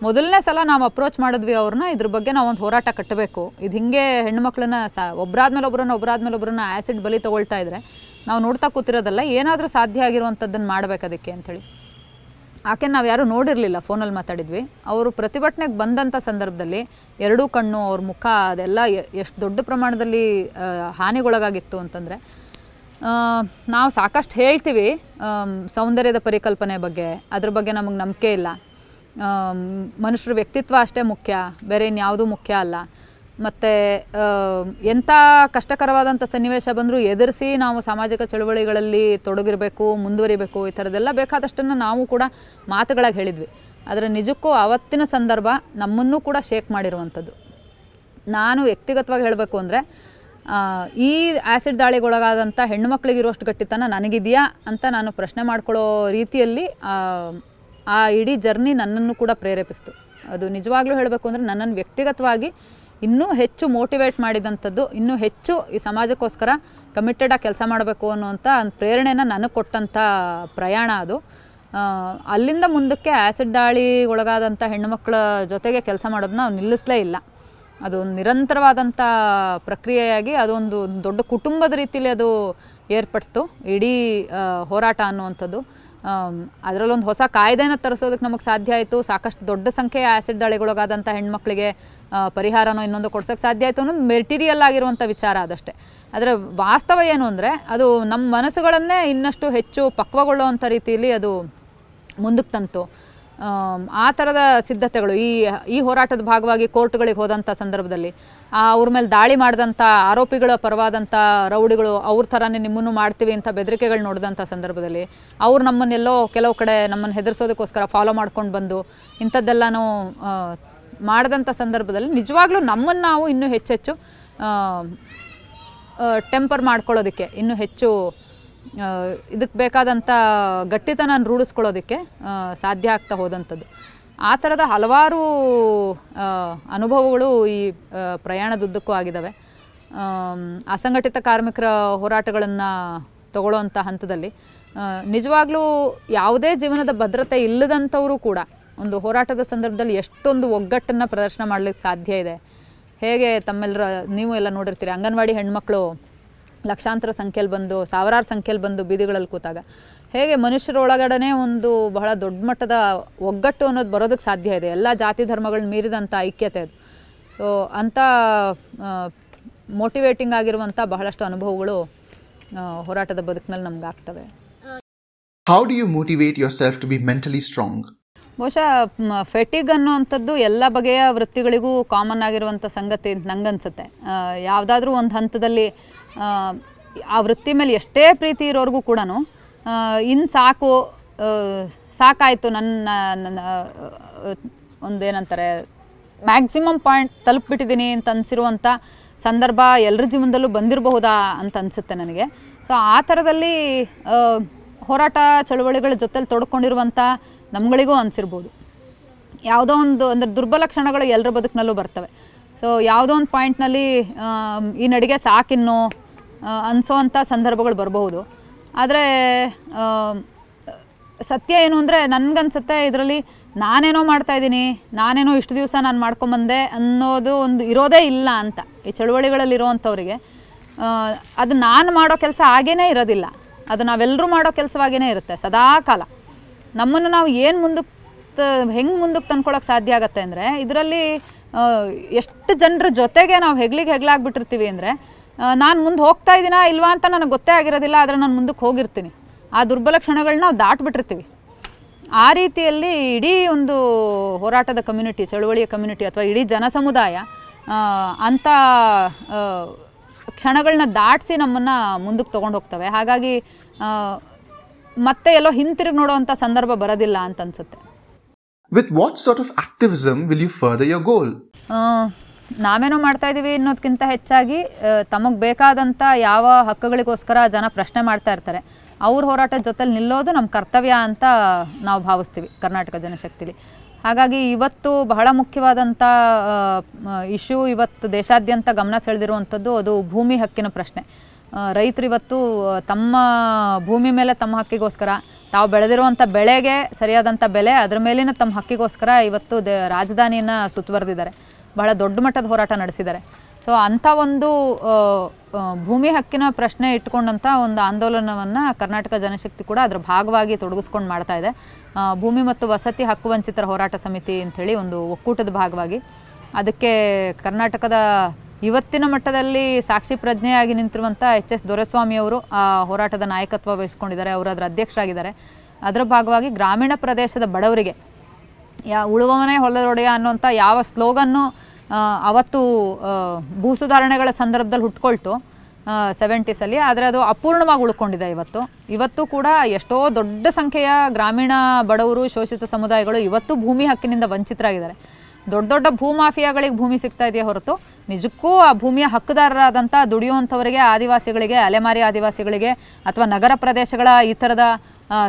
Speaker 2: ಮೊದಲನೇ ಸಲ ನಾವು ಅಪ್ರೋಚ್ ಮಾಡಿದ್ವಿ ಅವ್ರನ್ನ, ಇದ್ರ ಬಗ್ಗೆ ನಾವು ಒಂದು ಹೋರಾಟ ಕಟ್ಟಬೇಕು ಇದು ಹಿಂಗೆ ಹೆಣ್ಮಕ್ಳನ್ನ ಸ ಒಬ್ಬರಾದ್ಮೇಲೆ ಒಬ್ಬರನ್ನ ಒಬ್ಬರಾದ್ಮೇಲೆ ಒಬ್ಬರನ್ನ ಆ್ಯಸಿಡ್ ಬಲಿ ತೊಗೊಳ್ತಾ ಇದ್ರೆ, ನಾವು ನೋಡ್ತಾ ಕೂತಿರೋದಲ್ಲ, ಏನಾದರೂ ಸಾಧ್ಯ ಆಗಿರುವಂಥದ್ದನ್ನು ಮಾಡಬೇಕು ಅದಕ್ಕೆ ಅಂಥೇಳಿ ಆಕೆ ನಾವು ಯಾರೂ ನೋಡಿರಲಿಲ್ಲ ಫೋನಲ್ಲಿ ಮಾತಾಡಿದ್ವಿ. ಅವರು ಪ್ರತಿಭಟನೆಗೆ ಬಂದಂಥ ಸಂದರ್ಭದಲ್ಲಿ ಎರಡೂ ಕಣ್ಣು, ಅವ್ರ ಮುಖ, ಅದೆಲ್ಲ ಎಷ್ಟು ದೊಡ್ಡ ಪ್ರಮಾಣದಲ್ಲಿ ಹಾನಿಗೊಳಗಾಗಿತ್ತು ಅಂತಂದರೆ ನಾವು ಸಾಕಷ್ಟು ಹೇಳ್ತೀವಿ ಸೌಂದರ್ಯದ ಪರಿಕಲ್ಪನೆ ಬಗ್ಗೆ, ಅದ್ರ ಬಗ್ಗೆ ನಮಗೆ ನಂಬಿಕೆ ಇಲ್ಲ. ಮನುಷ್ಯರ ವ್ಯಕ್ತಿತ್ವ ಅಷ್ಟೇ ಮುಖ್ಯ, ಬೇರೆ ಇನ್ಯಾವುದೂ ಮುಖ್ಯ ಅಲ್ಲ. ಮತ್ತು ಎಂಥ ಕಷ್ಟಕರವಾದಂಥ ಸನ್ನಿವೇಶ ಬಂದರೂ ಎದುರಿಸಿ ನಾವು ಸಾಮಾಜಿಕ ಚಳುವಳಿಗಳಲ್ಲಿ ತೊಡಗಿರಬೇಕು, ಮುಂದುವರಿಬೇಕು, ಈ ಥರದ್ದೆಲ್ಲ ಬೇಕಾದಷ್ಟನ್ನು ನಾವು ಕೂಡ ಮಾತುಗಳಾಗಿ ಹೇಳಿದ್ವಿ. ಆದರೆ ನಿಜಕ್ಕೂ ಆವತ್ತಿನ ಸಂದರ್ಭ ನಮ್ಮನ್ನು ಕೂಡ ಶೇಕ್ ಮಾಡಿರುವಂಥದ್ದು. ನಾನು ವ್ಯಕ್ತಿಗತವಾಗಿ ಹೇಳಬೇಕು ಅಂದರೆ ಈ ಆ್ಯಸಿಡ್ ದಾಳಿಗೊಳಗಾದಂಥ ಹೆಣ್ಣುಮಕ್ಳಿಗಿರುವಷ್ಟು ಗಟ್ಟಿತನ ನನಗಿದೆಯಾ ಅಂತ ನಾನು ಪ್ರಶ್ನೆ ಮಾಡ್ಕೊಳ್ಳೋ ರೀತಿಯಲ್ಲಿ ಆ, ಇಡೀ ಜರ್ನಿ ನನ್ನನ್ನು ಕೂಡ ಪ್ರೇರೇಪಿಸ್ತು. ಅದು ನಿಜವಾಗ್ಲೂ ಹೇಳಬೇಕು ಅಂದರೆ ನನ್ನನ್ನು ವ್ಯಕ್ತಿಗತವಾಗಿ ಇನ್ನೂ ಹೆಚ್ಚು ಮೋಟಿವೇಟ್ ಮಾಡಿದಂಥದ್ದು ಇನ್ನೂ ಹೆಚ್ಚು ಈ ಸಮಾಜಕ್ಕೋಸ್ಕರ ಕಮಿಟೆಡಾಗಿ ಕೆಲಸ ಮಾಡಬೇಕು ಅನ್ನುವಂಥ ಒಂದು ಪ್ರೇರಣೆನ ನನಗೆ ಕೊಟ್ಟಂಥ ಪ್ರಯಾಣ ಅದು. ಅಲ್ಲಿಂದ ಮುಂದಕ್ಕೆ ಆ್ಯಸಿಡ್ ದಾಳಿ ಒಳಗಾದಂಥ ಹೆಣ್ಣುಮಕ್ಕಳ ಜೊತೆಗೆ ಕೆಲಸ ಮಾಡೋದನ್ನ ನಾವು ನಿಲ್ಲಿಸಲೇ ಇಲ್ಲ. ಅದು ನಿರಂತರವಾದಂಥ ಪ್ರಕ್ರಿಯೆಯಾಗಿ ಅದೊಂದು ದೊಡ್ಡ ಕುಟುಂಬದ ರೀತಿಯಲ್ಲಿ ಅದು ಏರ್ಪಡ್ತು. ಇಡೀ ಹೋರಾಟ ಅನ್ನುವಂಥದ್ದು. ಅದರಲ್ಲೊಂದು ಹೊಸ ಕಾಯ್ದೆನ ತರಿಸೋದಕ್ಕೆ ನಮಗೆ ಸಾಧ್ಯ ಆಯಿತು. ಸಾಕಷ್ಟು ದೊಡ್ಡ ಸಂಖ್ಯೆಯ ಆ್ಯಸಿಡ್ ದಾಳಿಗೊಳಗಾದಂಥ ಹೆಣ್ಮಕ್ಳಿಗೆ ಪರಿಹಾರನೋ ಇನ್ನೊಂದು ಕೊಡ್ಸೋಕ್ಕೆ ಸಾಧ್ಯ ಆಯಿತು ಅನ್ನೋದು ಮೆಟೀರಿಯಲ್ ಆಗಿರುವಂಥ ವಿಚಾರ ಅದಷ್ಟೇ. ಆದರೆ ವಾಸ್ತವ ಏನು ಅಂದರೆ, ಅದು ನಮ್ಮ ಮನಸ್ಸುಗಳನ್ನೇ ಇನ್ನಷ್ಟು ಹೆಚ್ಚು ಪಕ್ವಗೊಳ್ಳುವಂಥ ರೀತಿಯಲ್ಲಿ ಅದು ಮುಂದಕ್ಕೆ ತಂತು. ಆ ಥರದ ಸಿದ್ಧತೆಗಳು, ಈ ಈ ಹೋರಾಟದ ಭಾಗವಾಗಿ ಕೋರ್ಟ್ಗಳಿಗೆ ಹೋದಂಥ ಸಂದರ್ಭದಲ್ಲಿ ಅವ್ರ ಮೇಲೆ ದಾಳಿ ಮಾಡಿದಂಥ ಆರೋಪಿಗಳ ಪರವಾದಂಥ ರೌಡಿಗಳು ಅವ್ರ ಥರನೇ ನಿಮ್ಮನ್ನು ಮಾಡ್ತೀವಿ ಅಂತ ಬೆದರಿಕೆಗಳು ನೋಡಿದಂಥ ಸಂದರ್ಭದಲ್ಲಿ, ಅವ್ರು ನಮ್ಮನ್ನೆಲ್ಲೋ ಕೆಲವು ಕಡೆ ನಮ್ಮನ್ನು ಹೆದರ್ಸೋದಕ್ಕೋಸ್ಕರ ಫಾಲೋ ಮಾಡ್ಕೊಂಡು ಬಂದು ಇಂಥದ್ದೆಲ್ಲನೂ ಮಾಡಿದಂಥ ಸಂದರ್ಭದಲ್ಲಿ ನಿಜವಾಗ್ಲೂ ನಮ್ಮನ್ನು ನಾವು ಇನ್ನೂ ಹೆಚ್ಚೆಚ್ಚು ಟೆಂಪರ್ ಮಾಡ್ಕೊಳ್ಳೋದಕ್ಕೆ ಇನ್ನೂ ಹೆಚ್ಚು ಇದಕ್ಕೆ ಬೇಕಾದಂಥ ಗಟ್ಟಿತನ ರೂಢಿಸ್ಕೊಳ್ಳೋದಕ್ಕೆ ಸಾಧ್ಯ ಆಗ್ತಾ ಹೋದಂಥದ್ದು. ಆ ಥರದ ಹಲವಾರು ಅನುಭವಗಳು ಈ ಪ್ರಯಾಣದುದ್ದಕ್ಕೂ ಆಗಿದ್ದಾವೆ ಅಸಂಘಟಿತ ಕಾರ್ಮಿಕರ ಹೋರಾಟಗಳನ್ನು ತಗೊಳ್ಳೋವಂಥ ಹಂತದಲ್ಲಿ ನಿಜವಾಗ್ಲೂ ಯಾವುದೇ ಜೀವನದ ಭದ್ರತೆ ಇಲ್ಲದಂಥವರು ಕೂಡ ಒಂದು ಹೋರಾಟದ ಸಂದರ್ಭದಲ್ಲಿ ಎಷ್ಟೊಂದು ಒಗ್ಗಟ್ಟನ್ನು ಪ್ರದರ್ಶನ ಮಾಡಲಿಕ್ಕೆ ಸಾಧ್ಯ ಇದೆ. ಹೇಗೆ ತಮ್ಮೆಲ್ಲರ ನೀವು ಎಲ್ಲ ನೋಡಿರ್ತೀರಿ, ಅಂಗನವಾಡಿ ಹೆಣ್ಮಕ್ಳು ಲಕ್ಷಾಂತರ ಸಂಖ್ಯೆಯಲ್ಲಿ ಬಂದು ಸಾವಿರಾರು ಸಂಖ್ಯೆಯಲ್ಲಿ ಬಂದು ಬೀದಿಗಳಲ್ಲಿ ಕೂತಾಗ. ಹೇಗೆ ಮನುಷ್ಯರ ಒಳಗಡೆ ಒಂದು ಬಹಳ ದೊಡ್ಡ ಮಟ್ಟದ ಒಗ್ಗಟ್ಟು ಅನ್ನೋದು ಬರೋದಕ್ಕೆ ಸಾಧ್ಯ ಇದೆ. ಎಲ್ಲ ಜಾತಿ ಧರ್ಮಗಳನ್ನ ಮೀರಿದಂಥ ಐಕ್ಯತೆ ಅದು. ಸೊ ಅಂಥ ಮೋಟಿವೇಟಿಂಗ್ ಆಗಿರುವಂಥ ಬಹಳಷ್ಟು ಅನುಭವಗಳು ಹೋರಾಟದ ಬದುಕಿನಲ್ಲಿ ನಮ್ಗೆ ಆಗ್ತವೆ.
Speaker 1: How do you motivate yourself to be mentally strong
Speaker 2: ಬಹುಶಃ ಫೆಟಿಗ್ ಅನ್ನುವಂಥದ್ದು ಎಲ್ಲ ಬಗೆಯ ವೃತ್ತಿಗಳಿಗೂ ಕಾಮನ್ ಆಗಿರುವಂಥ ಸಂಗತಿ ಅಂತ ನಂಗನ್ಸುತ್ತೆ. ಯಾವುದಾದ್ರೂ ಒಂದು ಹಂತದಲ್ಲಿ ಆ, ವೃತ್ತಿ ಮೇಲೆ ಎಷ್ಟೇ ಪ್ರೀತಿ ಇರೋರ್ಗೂ ಕೂಡ ಇನ್ನು ಸಾಕು ಸಾಕಾಯಿತು ನನ್ನ ನನ್ನ ಒಂದೇನಂತಾರೆ ಮ್ಯಾಕ್ಸಿಮಮ್ ಪಾಯಿಂಟ್ ತಲುಪಿಬಿಟ್ಟಿದ್ದೀನಿ ಅಂತ ಅನಿಸಿರುವಂಥ ಸಂದರ್ಭ ಎಲ್ಲರ ಜೀವನದಲ್ಲೂ ಬಂದಿರಬಹುದಾ ಅಂತ ಅನಿಸುತ್ತೆ ನನಗೆ. ಸೊ ಆ ಥರದಲ್ಲಿ ಹೋರಾಟ ಚಳುವಳಿಗಳ ಜೊತೆಲಿ ತೊಡ್ಕೊಂಡಿರುವಂಥ ನಮ್ಗಳಿಗೂ ಅನಿಸಿರ್ಬೋದು. ಯಾವುದೋ ಒಂದು ಅಂದರೆ ದುರ್ಬಲ ಕ್ಷಣಗಳು ಎಲ್ಲರ ಬದುಕಿನಲ್ಲೂ ಬರ್ತವೆ. ಸೊ ಯಾವುದೋ ಒಂದು ಪಾಯಿಂಟ್ನಲ್ಲಿ ಈ ನಡಿಗೆ ಸಾಕಿನ್ನು ಅನಿಸೋವಂಥ ಸಂದರ್ಭಗಳು ಬರಬಹುದು. ಆದರೆ ಸತ್ಯ ಏನು ಅಂದರೆ ನನಗನ್ಸುತ್ತೆ ಇದರಲ್ಲಿ ನಾನೇನೋ ಮಾಡ್ತಾಯಿದ್ದೀನಿ ನಾನೇನೋ ಇಷ್ಟು ದಿವಸ ನಾನು ಮಾಡ್ಕೊಂಬಂದೆ ಅನ್ನೋದು ಒಂದು ಇರೋದೇ ಇಲ್ಲ ಅಂತ. ಈ ಚಳುವಳಿಗಳಲ್ಲಿ ಇರೋವಂಥವ್ರಿಗೆ ಆ, ಅದು ನಾನು ಮಾಡೋ ಕೆಲಸ ಆಗೇನೇ ಇರೋದಿಲ್ಲ. ಅದು ನಾವೆಲ್ಲರೂ ಮಾಡೋ ಕೆಲಸವಾಗೇ ಇರುತ್ತೆ ಸದಾ ಕಾಲ ನಮ್ಮನ್ನು ನಾವು ಏನು ಮುಂದಕ್ಕೆ ಹೆಂಗೆ ಮುಂದಕ್ಕೆ ತಂದ್ಕೊಳ್ಳೋಕೆ ಸಾಧ್ಯ ಆಗುತ್ತೆ ಅಂದರೆ ಇದರಲ್ಲಿ ಎಷ್ಟು ಜನರ ಜೊತೆಗೆ ನಾವು ಹೆಗ್ಲಿಗೆ ಹೆಗ್ಲಾಗ್ಬಿಟ್ಟಿರ್ತೀವಿ ಅಂದರೆ ನಾನು ಮುಂದೆ ಹೋಗ್ತಾ ಇದ್ದೀನಾ ಇಲ್ವಾ ಅಂತ ನನಗೆ ಗೊತ್ತೇ ಆಗಿರೋದಿಲ್ಲ, ಆದರೆ ನಾನು ಮುಂದಕ್ಕೆ ಹೋಗಿರ್ತೀನಿ. ಆ ದುರ್ಬಲ ಕ್ಷಣಗಳನ್ನ ನಾವು ದಾಟ್ಬಿಟ್ಟಿರ್ತೀವಿ. ಆ ರೀತಿಯಲ್ಲಿ ಇಡೀ ಒಂದು ಹೋರಾಟದ ಕಮ್ಯುನಿಟಿ ಚಳುವಳಿಯ ಕಮ್ಯುನಿಟಿ ಅಥವಾ ಇಡೀ ಜನಸಮುದಾಯ ಸಮುದಾಯ ಅಂಥ ಕ್ಷಣಗಳನ್ನ ದಾಟಿಸಿ ನಮ್ಮನ್ನು ಮುಂದಕ್ಕೆ ತೊಗೊಂಡು ಹೋಗ್ತವೆ. ಹಾಗಾಗಿ ಮತ್ತೆ ಎಲ್ಲೋ ಹಿಂತಿರುಗಿ ನೋಡೋವಂಥ ಸಂದರ್ಭ ಬರೋದಿಲ್ಲ ಅಂತ ಅನ್ಸುತ್ತೆ.
Speaker 1: With what sort of activism will you further your
Speaker 2: goal ನಾವೇನೋ ಮಾಡ್ತಾ ಇದ್ದೀವಿ ಅನ್ನೋದಕ್ಕಿಂತ ಹೆಚ್ಚಾಗಿ ತಮಗೆ ಬೇಕಾದಂಥ ಯಾವ ಹಕ್ಕುಗಳಿಗೋಸ್ಕರ ಜನ ಪ್ರಶ್ನೆ ಮಾಡ್ತಾ ಇರ್ತಾರೆ. ಅವ್ರ ಹೋರಾಟದ ಜೊತೆಲಿ ನಿಲ್ಲೋದು ನಮ್ಮ ಕರ್ತವ್ಯ ಅಂತ ನಾವು ಭಾವಿಸ್ತೀವಿ ಕರ್ನಾಟಕ ಜನಶಕ್ತಿಲಿ. ಹಾಗಾಗಿ ಇವತ್ತು ಬಹಳ ಮುಖ್ಯವಾದಂಥ ಇಶ್ಯೂ ಇವತ್ತು ದೇಶಾದ್ಯಂತ ಗಮನ ಸೆಳೆದಿರುವಂಥದ್ದು ಅದು ಭೂಮಿ ಹಕ್ಕಿನ ಪ್ರಶ್ನೆ. ರೈತರು ಇವತ್ತು ತಮ್ಮ ಭೂಮಿ ಮೇಲೆ ತಮ್ಮ ಹಕ್ಕಿಗೋಸ್ಕರ ತಾವು ಬೆಳೆದಿರುವಂಥ ಬೆಳೆಗೆ ಸರಿಯಾದಂಥ ಬೆಲೆ, ಅದರ ಮೇಲಿನ ತಮ್ಮ ಹಕ್ಕಿಗೋಸ್ಕರ ಇವತ್ತು ದ ರಾಜಧಾನಿಯನ್ನು ಸುತ್ತುವರೆದಿದ್ದಾರೆ. ಬಹಳ ದೊಡ್ಡ ಮಟ್ಟದ ಹೋರಾಟ ನಡೆಸಿದ್ದಾರೆ. ಸೊ ಅಂಥ ಒಂದು ಭೂಮಿ ಹಕ್ಕಿನ ಪ್ರಶ್ನೆ ಇಟ್ಕೊಂಡಂಥ ಒಂದು ಆಂದೋಲನವನ್ನು ಕರ್ನಾಟಕ ಜನಶಕ್ತಿ ಕೂಡ ಅದರ ಭಾಗವಾಗಿ ತೊಡಗಿಸ್ಕೊಂಡು ಮಾಡ್ತಾ ಇದೆ. ಭೂಮಿ ಮತ್ತು ವಸತಿ ಹಕ್ಕು ವಂಚಿತರ ಹೋರಾಟ ಸಮಿತಿ ಅಂಥೇಳಿ ಒಂದು ಒಕ್ಕೂಟದ ಭಾಗವಾಗಿ. ಅದಕ್ಕೆ ಕರ್ನಾಟಕದ ಇವತ್ತಿನ ಮಟ್ಟದಲ್ಲಿ ಸಾಕ್ಷಿ ಪ್ರಜ್ಞೆಯಾಗಿ ನಿಂತಿರುವಂಥ ಎಚ್ ಎಸ್ ದೊರೆಸ್ವಾಮಿ ಅವರು ಆ ಹೋರಾಟದ ನಾಯಕತ್ವ ವಹಿಸ್ಕೊಂಡಿದ್ದಾರೆ. ಅವರು ಅದರ ಅಧ್ಯಕ್ಷರಾಗಿದ್ದಾರೆ. ಅದರ ಭಾಗವಾಗಿ ಗ್ರಾಮೀಣ ಪ್ರದೇಶದ ಬಡವರಿಗೆ ಯಾ ಉಳುವವನೇ ಹೊಲದೊಡೆಯ ಅನ್ನುವಂಥ ಯಾವ ಸ್ಲೋಗನ್ನು ಅವತ್ತು ಭೂ ಸುಧಾರಣೆಗಳ ಸಂದರ್ಭದಲ್ಲಿ ಹುಟ್ಕೊಳ್ತು ಸೆವೆಂಟೀಸಲ್ಲಿ ಆದರೆ ಅದು ಅಪೂರ್ಣವಾಗಿ ಉಳ್ಕೊಂಡಿದೆ ಇವತ್ತು. ಇವತ್ತು ಕೂಡ ಎಷ್ಟೋ ದೊಡ್ಡ ಸಂಖ್ಯೆಯ ಗ್ರಾಮೀಣ ಬಡವರು, ಶೋಷಿತ ಸಮುದಾಯಗಳು ಇವತ್ತು ಭೂಮಿ ಹಕ್ಕಿನಿಂದ ವಂಚಿತರಾಗಿದ್ದಾರೆ. ದೊಡ್ಡ ದೊಡ್ಡ ಭೂಮಾಫಿಯಾಗಳಿಗೆ ಭೂಮಿ ಸಿಗ್ತಾ ಇದೆಯಾ ಹೊರತು ನಿಜಕ್ಕೂ ಆ ಭೂಮಿಯ ಹಕ್ಕುದಾರರಾದಂಥ ದುಡಿಯುವಂಥವರಿಗೆ, ಆದಿವಾಸಿಗಳಿಗೆ, ಅಲೆಮಾರಿ ಆದಿವಾಸಿಗಳಿಗೆ ಅಥವಾ ನಗರ ಪ್ರದೇಶಗಳ ಈ ಥರದ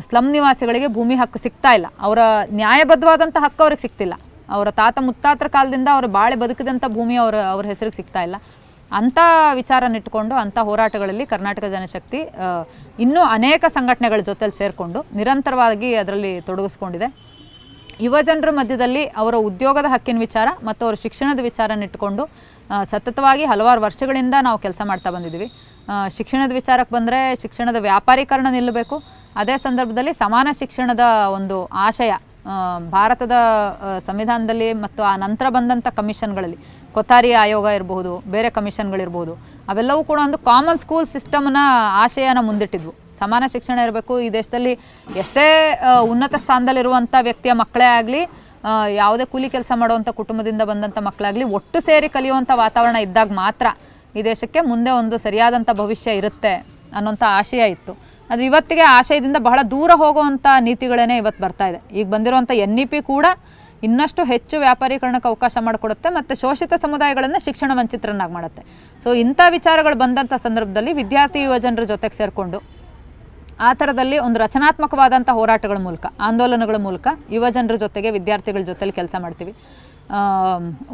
Speaker 2: ಸ್ಲಮ್ ನಿವಾಸಿಗಳಿಗೆ ಭೂಮಿ ಹಕ್ಕು ಸಿಗ್ತಾ ಇಲ್ಲ. ಅವರ ನ್ಯಾಯಬದ್ಧವಾದಂಥ ಹಕ್ಕು ಅವ್ರಿಗೆ ಸಿಗ್ತಿಲ್ಲ. ಅವರ ತಾತ ಮುತ್ತಾತ್ರ ಕಾಲದಿಂದ ಅವರು ಬಾಳೆ ಬದುಕಿದಂಥ ಭೂಮಿ ಅವರ, ಅವ್ರ ಹೆಸರಿಗೆ ಸಿಗ್ತಾ ಇಲ್ಲ. ಅಂಥ ವಿಚಾರನಿಟ್ಕೊಂಡು ಅಂಥ ಹೋರಾಟಗಳಲ್ಲಿ ಕರ್ನಾಟಕ ಜನಶಕ್ತಿ ಇನ್ನೂ ಅನೇಕ ಸಂಘಟನೆಗಳ ಜೊತೆಲಿ ಸೇರಿಕೊಂಡು ನಿರಂತರವಾಗಿ ಅದರಲ್ಲಿ ತೊಡಗಿಸ್ಕೊಂಡಿದೆ. ಯುವ ಜನರ ಮಧ್ಯದಲ್ಲಿ ಅವರ ಉದ್ಯೋಗದ ಹಕ್ಕಿನ ವಿಚಾರ ಮತ್ತು ಅವರ ಶಿಕ್ಷಣದ ವಿಚಾರನಿಟ್ಟುಕೊಂಡು ಸತತವಾಗಿ ಹಲವಾರು ವರ್ಷಗಳಿಂದ ನಾವು ಕೆಲಸ ಮಾಡ್ತಾ ಬಂದಿದ್ದೀವಿ. ಶಿಕ್ಷಣದ ವಿಚಾರಕ್ಕೆ ಬಂದರೆ ಶಿಕ್ಷಣದ ವ್ಯಾಪಾರೀಕರಣ ನಿಲ್ಲಬೇಕು. ಅದೇ ಸಂದರ್ಭದಲ್ಲಿ ಸಮಾನ ಶಿಕ್ಷಣದ ಒಂದು ಆಶಯ ಭಾರತದ ಸಂವಿಧಾನದಲ್ಲಿ ಮತ್ತು ಆ ನಂತರ ಬಂದಂಥ ಕಮಿಷನ್ಗಳಲ್ಲಿ ಕೊತಾರಿ ಆಯೋಗ ಇರಬಹುದು, ಬೇರೆ ಕಮಿಷನ್ಗಳಿರ್ಬೋದು ಅವೆಲ್ಲವೂ ಕೂಡ ಒಂದು ಕಾಮನ್ ಸ್ಕೂಲ್ ಸಿಸ್ಟಮ್ನ ಆಶಯನ ಮುಂದಿಟ್ಟಿದ್ವು. ಸಮಾನ ಶಿಕ್ಷಣ ಇರಬೇಕು. ಈ ದೇಶದಲ್ಲಿ ಎಷ್ಟೇ ಉನ್ನತ ಸ್ಥಾನದಲ್ಲಿರುವಂಥ ವ್ಯಕ್ತಿಯ ಮಕ್ಕಳೇ ಆಗಲಿ ಯಾವುದೇ ಕೂಲಿ ಕೆಲಸ ಮಾಡುವಂಥ ಕುಟುಂಬದಿಂದ ಬಂದಂಥ ಮಕ್ಕಳಾಗಲಿ, ಒಟ್ಟು ಸೇರಿ ಕಲಿಯುವಂಥ ವಾತಾವರಣ ಇದ್ದಾಗ ಮಾತ್ರ ಈ ದೇಶಕ್ಕೆ ಮುಂದೆ ಒಂದು ಸರಿಯಾದಂಥ ಭವಿಷ್ಯ ಇರುತ್ತೆ ಅನ್ನೋಂಥ ಆಶಯ ಇತ್ತು. ಅದು ಇವತ್ತಿಗೆ ಆಶಯದಿಂದ ಬಹಳ ದೂರ ಹೋಗುವಂಥ ನೀತಿಗಳೇ ಇವತ್ತು ಬರ್ತಾ ಇದೆ. ಈಗ ಬಂದಿರುವಂಥ ಎನ್ ಇ ಪಿ ಕೂಡ ಇನ್ನಷ್ಟು ಹೆಚ್ಚು ವ್ಯಾಪಾರೀಕರಣಕ್ಕೆ ಅವಕಾಶ ಮಾಡಿಕೊಡುತ್ತೆ ಮತ್ತು ಶೋಷಿತ ಸಮುದಾಯಗಳನ್ನು ಶಿಕ್ಷಣ ವಂಚಿತರನ್ನಾಗಿ ಮಾಡುತ್ತೆ. ಸೊ ಇಂಥ ವಿಚಾರಗಳು ಬಂದಂಥ ಸಂದರ್ಭದಲ್ಲಿ ವಿದ್ಯಾರ್ಥಿ ಯುವಜನರ ಜೊತೆಗೆ ಸೇರಿಕೊಂಡು ಆ ಥರದಲ್ಲಿ ಒಂದು ರಚನಾತ್ಮಕವಾದಂಥ ಹೋರಾಟಗಳ ಮೂಲಕ, ಆಂದೋಲನಗಳ ಮೂಲಕ ಯುವಜನರ ಜೊತೆಗೆ ವಿದ್ಯಾರ್ಥಿಗಳ ಜೊತೆಲಿ ಕೆಲಸ ಮಾಡ್ತೀವಿ.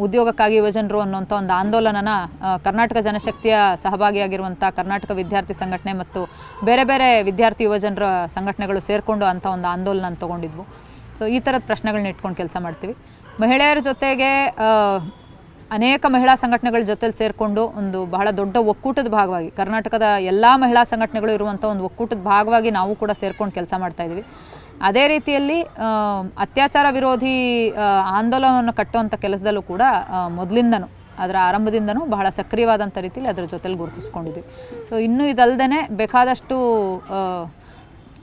Speaker 2: ಉದ್ಯೋಗಕ್ಕಾಗಿ ಯುವಜನರು ಅನ್ನುವಂಥ ಒಂದು ಆಂದೋಲನನ ಕರ್ನಾಟಕ ಜನಶಕ್ತಿಯ ಸಹಭಾಗಿಯಾಗಿರುವಂಥ ಕರ್ನಾಟಕ ವಿದ್ಯಾರ್ಥಿ ಸಂಘಟನೆ ಮತ್ತು ಬೇರೆ ಬೇರೆ ವಿದ್ಯಾರ್ಥಿ ಯುವಜನರ ಸಂಘಟನೆಗಳು ಸೇರಿಕೊಂಡು ಅಂಥ ಒಂದು ಆಂದೋಲನ ತೊಗೊಂಡಿದ್ವು. ಸೊ ಈ ಥರದ ಪ್ರಶ್ನೆಗಳನ್ನ ಇಟ್ಕೊಂಡು ಕೆಲಸ ಮಾಡ್ತೀವಿ. ಮಹಿಳೆಯರ ಜೊತೆಗೆ ಅನೇಕ ಮಹಿಳಾ ಸಂಘಟನೆಗಳ ಜೊತೆಲಿ ಸೇರಿಕೊಂಡು ಒಂದು ಬಹಳ ದೊಡ್ಡ ಒಕ್ಕೂಟದ ಭಾಗವಾಗಿ, ಕರ್ನಾಟಕದ ಎಲ್ಲ ಮಹಿಳಾ ಸಂಘಟನೆಗಳು ಇರುವಂಥ ಒಂದು ಒಕ್ಕೂಟದ ಭಾಗವಾಗಿ ನಾವು ಕೂಡ ಸೇರ್ಕೊಂಡು ಕೆಲಸ ಮಾಡ್ತಾ ಇದ್ದೀವಿ. ಅದೇ ರೀತಿಯಲ್ಲಿ ಅತ್ಯಾಚಾರ ವಿರೋಧಿ ಆಂದೋಲನವನ್ನು ಕಟ್ಟುವಂಥ ಕೆಲಸದಲ್ಲೂ ಕೂಡ ಮೊದಲಿಂದನೂ, ಅದರ ಆರಂಭದಿಂದನೂ ಬಹಳ ಸಕ್ರಿಯವಾದಂಥ ರೀತಿಯಲ್ಲಿ ಅದರ ಜೊತೆಲಿ ಗುರುತಿಸ್ಕೊಂಡಿದ್ದೀವಿ. ಸೊ ಇನ್ನೂ ಇದಲ್ಲದೆ ಬೇಕಾದಷ್ಟು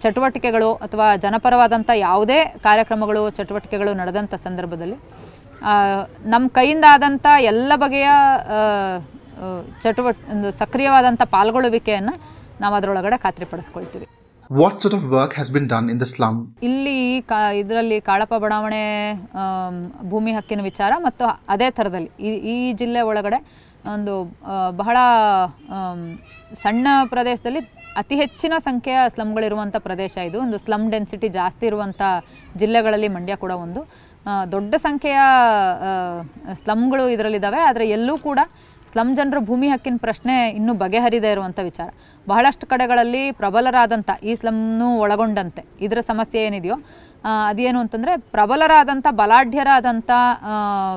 Speaker 2: ಚಟುವಟಿಕೆಗಳು ಅಥವಾ ಜನಪರವಾದಂಥ ಯಾವುದೇ ಕಾರ್ಯಕ್ರಮಗಳು, ಚಟುವಟಿಕೆಗಳು ನಡೆದಂಥ ಸಂದರ್ಭದಲ್ಲಿ ನಮ್ಮ ಕೈಯಿಂದ ಆದಂಥ ಎಲ್ಲ ಬಗೆಯ ಚಟುವಟ ಒಂದು ಸಕ್ರಿಯವಾದಂಥ ಪಾಲ್ಗೊಳ್ಳುವಿಕೆಯನ್ನು ನಾವು ಅದರೊಳಗಡೆ ಖಾತ್ರಿಪಡಿಸ್ಕೊಳ್ತೀವಿ.
Speaker 1: What sort of work has been done in the slum?
Speaker 2: ಇಲ್ಲಿ ಕಾ ಇದರಲ್ಲಿ ಕಾಳಪ್ಪ ಬಡಾವಣೆ ಭೂಮಿ ಹಕ್ಕಿನ ವಿಚಾರ ಮತ್ತು ಅದೇ ಥರದಲ್ಲಿ ಈ ಈ ಜಿಲ್ಲೆ ಒಳಗಡೆ ಒಂದು ಬಹಳ ಸಣ್ಣ ಪ್ರದೇಶದಲ್ಲಿ ಅತಿ ಹೆಚ್ಚಿನ ಸಂಖ್ಯೆಯ ಸ್ಲಮ್ಗಳಿರುವಂಥ ಪ್ರದೇಶ ಇದು. ಒಂದು ಸ್ಲಮ್ ಡೆನ್ಸಿಟಿ ಜಾಸ್ತಿ ಇರುವಂಥ ಜಿಲ್ಲೆಗಳಲ್ಲಿ ಮಂಡ್ಯ ಕೂಡ ಒಂದು. ದೊಡ್ಡ ಸಂಖ್ಯೆಯ ಸ್ಲಮ್ಗಳು ಇದರಲ್ಲಿದ್ದಾವೆ. ಆದರೆ ಎಲ್ಲೂ ಕೂಡ ಸ್ಲಮ್ ಜನರ ಭೂಮಿ ಹಕ್ಕಿನ ಪ್ರಶ್ನೆ ಇನ್ನೂ ಬಗೆಹರಿದೇ ಇರುವಂಥ ವಿಚಾರ. ಬಹಳಷ್ಟು ಕಡೆಗಳಲ್ಲಿ ಪ್ರಬಲರಾದಂಥ ಈ ಸ್ಲಮ್ನು ಒಳಗೊಂಡಂತೆ. ಇದರ ಸಮಸ್ಯೆ ಏನಿದೆಯೋ ಅದೇನು ಅಂತಂದರೆ ಪ್ರಬಲರಾದಂಥ ಬಲಾಢ್ಯರಾದಂಥ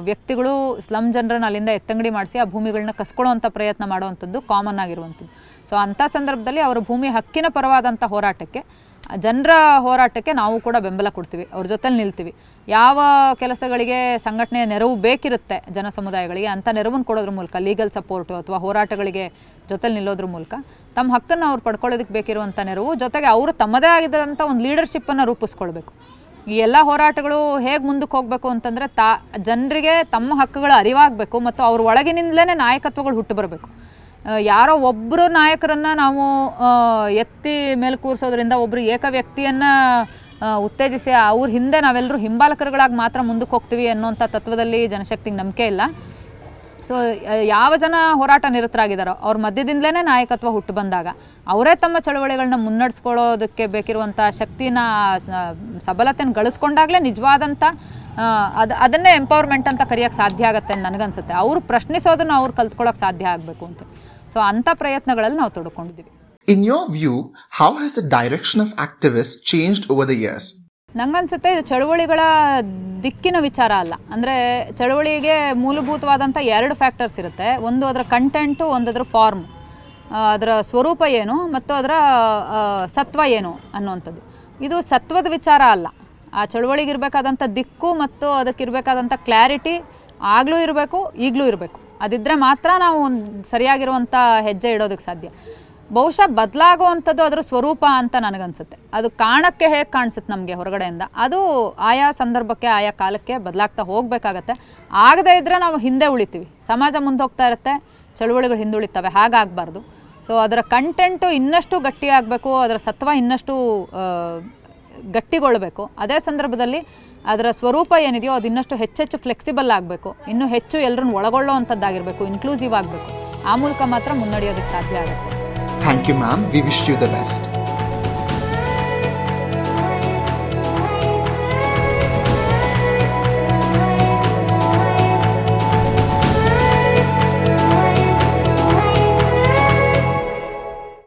Speaker 2: ವ್ಯಕ್ತಿಗಳು ಸ್ಲಮ್ ಜನರನ್ನು ಅಲ್ಲಿಂದ ಎತ್ತಂಗಡಿ ಮಾಡಿಸಿ ಆ ಭೂಮಿಗಳನ್ನ ಕಸ್ಕೊಳ್ಳುವಂಥ ಪ್ರಯತ್ನ ಮಾಡುವಂಥದ್ದು ಕಾಮನ್ ಆಗಿರುವಂಥದ್ದು. ಸೊ ಅಂಥ ಸಂದರ್ಭದಲ್ಲಿ ಅವರ ಭೂಮಿ ಹಕ್ಕಿನ ಪರವಾದಂಥ ಹೋರಾಟಕ್ಕೆ, ಜನರ ಹೋರಾಟಕ್ಕೆ ನಾವು ಕೂಡ ಬೆಂಬಲ ಕೊಡ್ತೀವಿ. ಅವ್ರ ಜೊತೆಲಿ ನಿಲ್ತೀವಿ. ಯಾವ ಕೆಲಸಗಳಿಗೆ ಸಂಘಟನೆಯ ನೆರವು ಬೇಕಿರುತ್ತೆ ಜನ ಸಮುದಾಯಗಳಿಗೆ ಅಂಥ ನೆರವನ್ನು ಕೊಡೋದ್ರ ಮೂಲಕ ಲೀಗಲ್ ಸಪೋರ್ಟು ಅಥವಾ ಹೋರಾಟಗಳಿಗೆ ಜೊತೆಲಿ ನಿಲ್ಲೋದ್ರ ಮೂಲಕ, ತಮ್ಮ ಹಕ್ಕನ್ನು ಅವ್ರು ಪಡ್ಕೊಳ್ಳೋದಕ್ಕೆ ಬೇಕಿರುವಂಥ ನೆರವು, ಜೊತೆಗೆ ಅವರು ತಮ್ಮದೇ ಆಗಿರೋಂಥ ಒಂದು ಲೀಡರ್ಶಿಪ್ಪನ್ನು ರೂಪಿಸ್ಕೊಳ್ಬೇಕು. ಈ ಎಲ್ಲ ಹೋರಾಟಗಳು ಹೇಗೆ ಮುಂದಕ್ಕೆ ಹೋಗಬೇಕು ಅಂತಂದರೆ, ತಾ, ಜನರಿಗೆ ತಮ್ಮ ಹಕ್ಕುಗಳು ಅರಿವಾಗಬೇಕು ಮತ್ತು ಅವ್ರ ಒಳಗಿನಿಂದಲೇ ನಾಯಕತ್ವಗಳು ಹುಟ್ಟು ಬರಬೇಕು. ಯಾರೋ ಒಬ್ಬರು ನಾಯಕರನ್ನು ನಾವು ಎತ್ತಿ ಮೇಲೆ ಕೂರಿಸೋದ್ರಿಂದ ಒಬ್ಬರು ಏಕ ವ್ಯಕ್ತಿಯನ್ನು ಉತ್ತೇಜಿಸಿ ಅವ್ರ ಹಿಂದೆ ನಾವೆಲ್ಲರೂ ಹಿಂಬಾಲಕರುಗಳಾಗಿ ಮಾತ್ರ ಮುಂದಕ್ಕೆ ಹೋಗ್ತೀವಿ ಅನ್ನೋಂಥ ತತ್ವದಲ್ಲಿ ಜನಶಕ್ತಿಗೆ ನಂಬಿಕೆ ಇಲ್ಲ. ಸೊ ಯಾವ ಜನ ಹೋರಾಟ ನಿರತರಾಗಿದ್ದಾರೋ ಅವ್ರ ಮಧ್ಯದಿಂದಲೇ ನಾಯಕತ್ವ ಹುಟ್ಟು ಬಂದಾಗ ಅವರೇ ತಮ್ಮ ಚಳವಳಿಗಳನ್ನ ಮುನ್ನಡೆಸ್ಕೊಳ್ಳೋದಕ್ಕೆ ಬೇಕಿರುವಂಥ ಶಕ್ತಿನ ಸಬಲತೆಯನ್ನು ಗಳಿಸ್ಕೊಂಡಾಗಲೇ ನಿಜವಾದಂಥ ಅದು, ಅದನ್ನೇ ಎಂಪವರ್ಮೆಂಟ್ ಅಂತ ಕರೆಯೋಕ್ಕೆ ಸಾಧ್ಯ ಆಗುತ್ತೆ ಅಂತ ನನಗನ್ಸುತ್ತೆ. ಅವರು ಪ್ರಶ್ನಿಸೋದನ್ನು ಅವ್ರು ಕಲ್ತ್ಕೊಳ್ಳೋಕೆ ಸಾಧ್ಯ ಆಗಬೇಕು ಅಂತ. ಸೊ ಅಂಥ ಪ್ರಯತ್ನಗಳಲ್ಲಿ ನಾವು ತೊಡ್ಕೊಂಡಿದ್ದೀವಿ.
Speaker 1: In your view, how has the direction of activists changed over the years?
Speaker 2: ನಂಗನ್ಸುತ್ತೆ ಇದು ಚಳುವಳಿಗಳ ದಿಕ್ಕಿನ ವಿಚಾರ ಅಲ್ಲ. ಅಂದರೆ ಚಳುವಳಿಗೆ ಮೂಲಭೂತವಾದಂಥ ಎರಡು ಫ್ಯಾಕ್ಟರ್ಸ್ ಇರುತ್ತೆ. ಒಂದು ಅದರ ಕಂಟೆಂಟು ಒಂದು ಅದರ ಫಾರ್ಮ್ ಅದರ ಸ್ವರೂಪ ಏನು ಮತ್ತು ಅದರ ಸತ್ವ ಏನು ಅನ್ನುವಂಥದ್ದು. ಇದು ಸತ್ವದ ವಿಚಾರ ಅಲ್ಲ. ಆ ಚಳುವಳಿಗೆ ಇರಬೇಕಾದಂಥ ದಿಕ್ಕು ಮತ್ತು ಅದಕ್ಕಿರಬೇಕಾದಂಥ ಕ್ಲ್ಯಾರಿಟಿ ಆಗಲೂ ಇರಬೇಕು ಈಗಲೂ ಇರಬೇಕು. ಅದಿದ್ದರೆ ಮಾತ್ರ ನಾವು ಒಂದು ಸರಿಯಾಗಿರುವಂಥ ಹೆಜ್ಜೆ ಇಡೋದಕ್ಕೆ ಸಾಧ್ಯ. ಬಹುಶಃ ಬದಲಾಗುವಂಥದ್ದು ಅದರ ಸ್ವರೂಪ ಅಂತ ನನಗನ್ಸುತ್ತೆ. ಅದು ಕಾಣಕ್ಕೆ ಹೇಗೆ ಕಾಣಿಸುತ್ತೆ ನಮಗೆ ಹೊರಗಡೆಯಿಂದ? ಅದು ಆಯಾ ಸಂದರ್ಭಕ್ಕೆ, ಆಯಾ ಕಾಲಕ್ಕೆ ಬದಲಾಗ್ತಾ ಹೋಗಬೇಕಾಗತ್ತೆ. ಆಗದೇ ಇದ್ದರೆ ನಾವು ಹಿಂದೆ ಉಳಿತೀವಿ. ಸಮಾಜ ಮುಂದೆ ಹೋಗ್ತಾ ಇರುತ್ತೆ, ಚಳುವಳಿಗಳು ಹಿಂದುಳಿತವೆ ಹಾಗಾಗಬಾರ್ದು. ಸೊ ಅದರ ಕಂಟೆಂಟು ಇನ್ನಷ್ಟು ಗಟ್ಟಿಯಾಗಬೇಕು, ಅದರ ಸತ್ವ ಇನ್ನಷ್ಟು ಗಟ್ಟಿಗೊಳ್ಳಬೇಕು ಅದೇ ಸಂದರ್ಭದಲ್ಲಿ ಅದರ ಸ್ವರೂಪ ಏನಿದೆಯೋ ಅದು ಇನ್ನಷ್ಟು ಹೆಚ್ಚೆಚ್ಚು ಫ್ಲೆಕ್ಸಿಬಲ್ ಆಗಬೇಕು. ಇನ್ನೂ ಹೆಚ್ಚು ಎಲ್ಲರನ್ನು ಒಳಗೊಳ್ಳೋವಂಥದ್ದಾಗಿರಬೇಕು ಇನ್ಕ್ಲೂಸಿವ್ ಆಗಬೇಕು. ಆ ಮೂಲಕ ಮಾತ್ರ ಮುನ್ನಡೆಯೋದಕ್ಕೆ ಸಾಧ್ಯ ಆಗುತ್ತೆ.
Speaker 1: Thank you, ma'am. We wish you the best.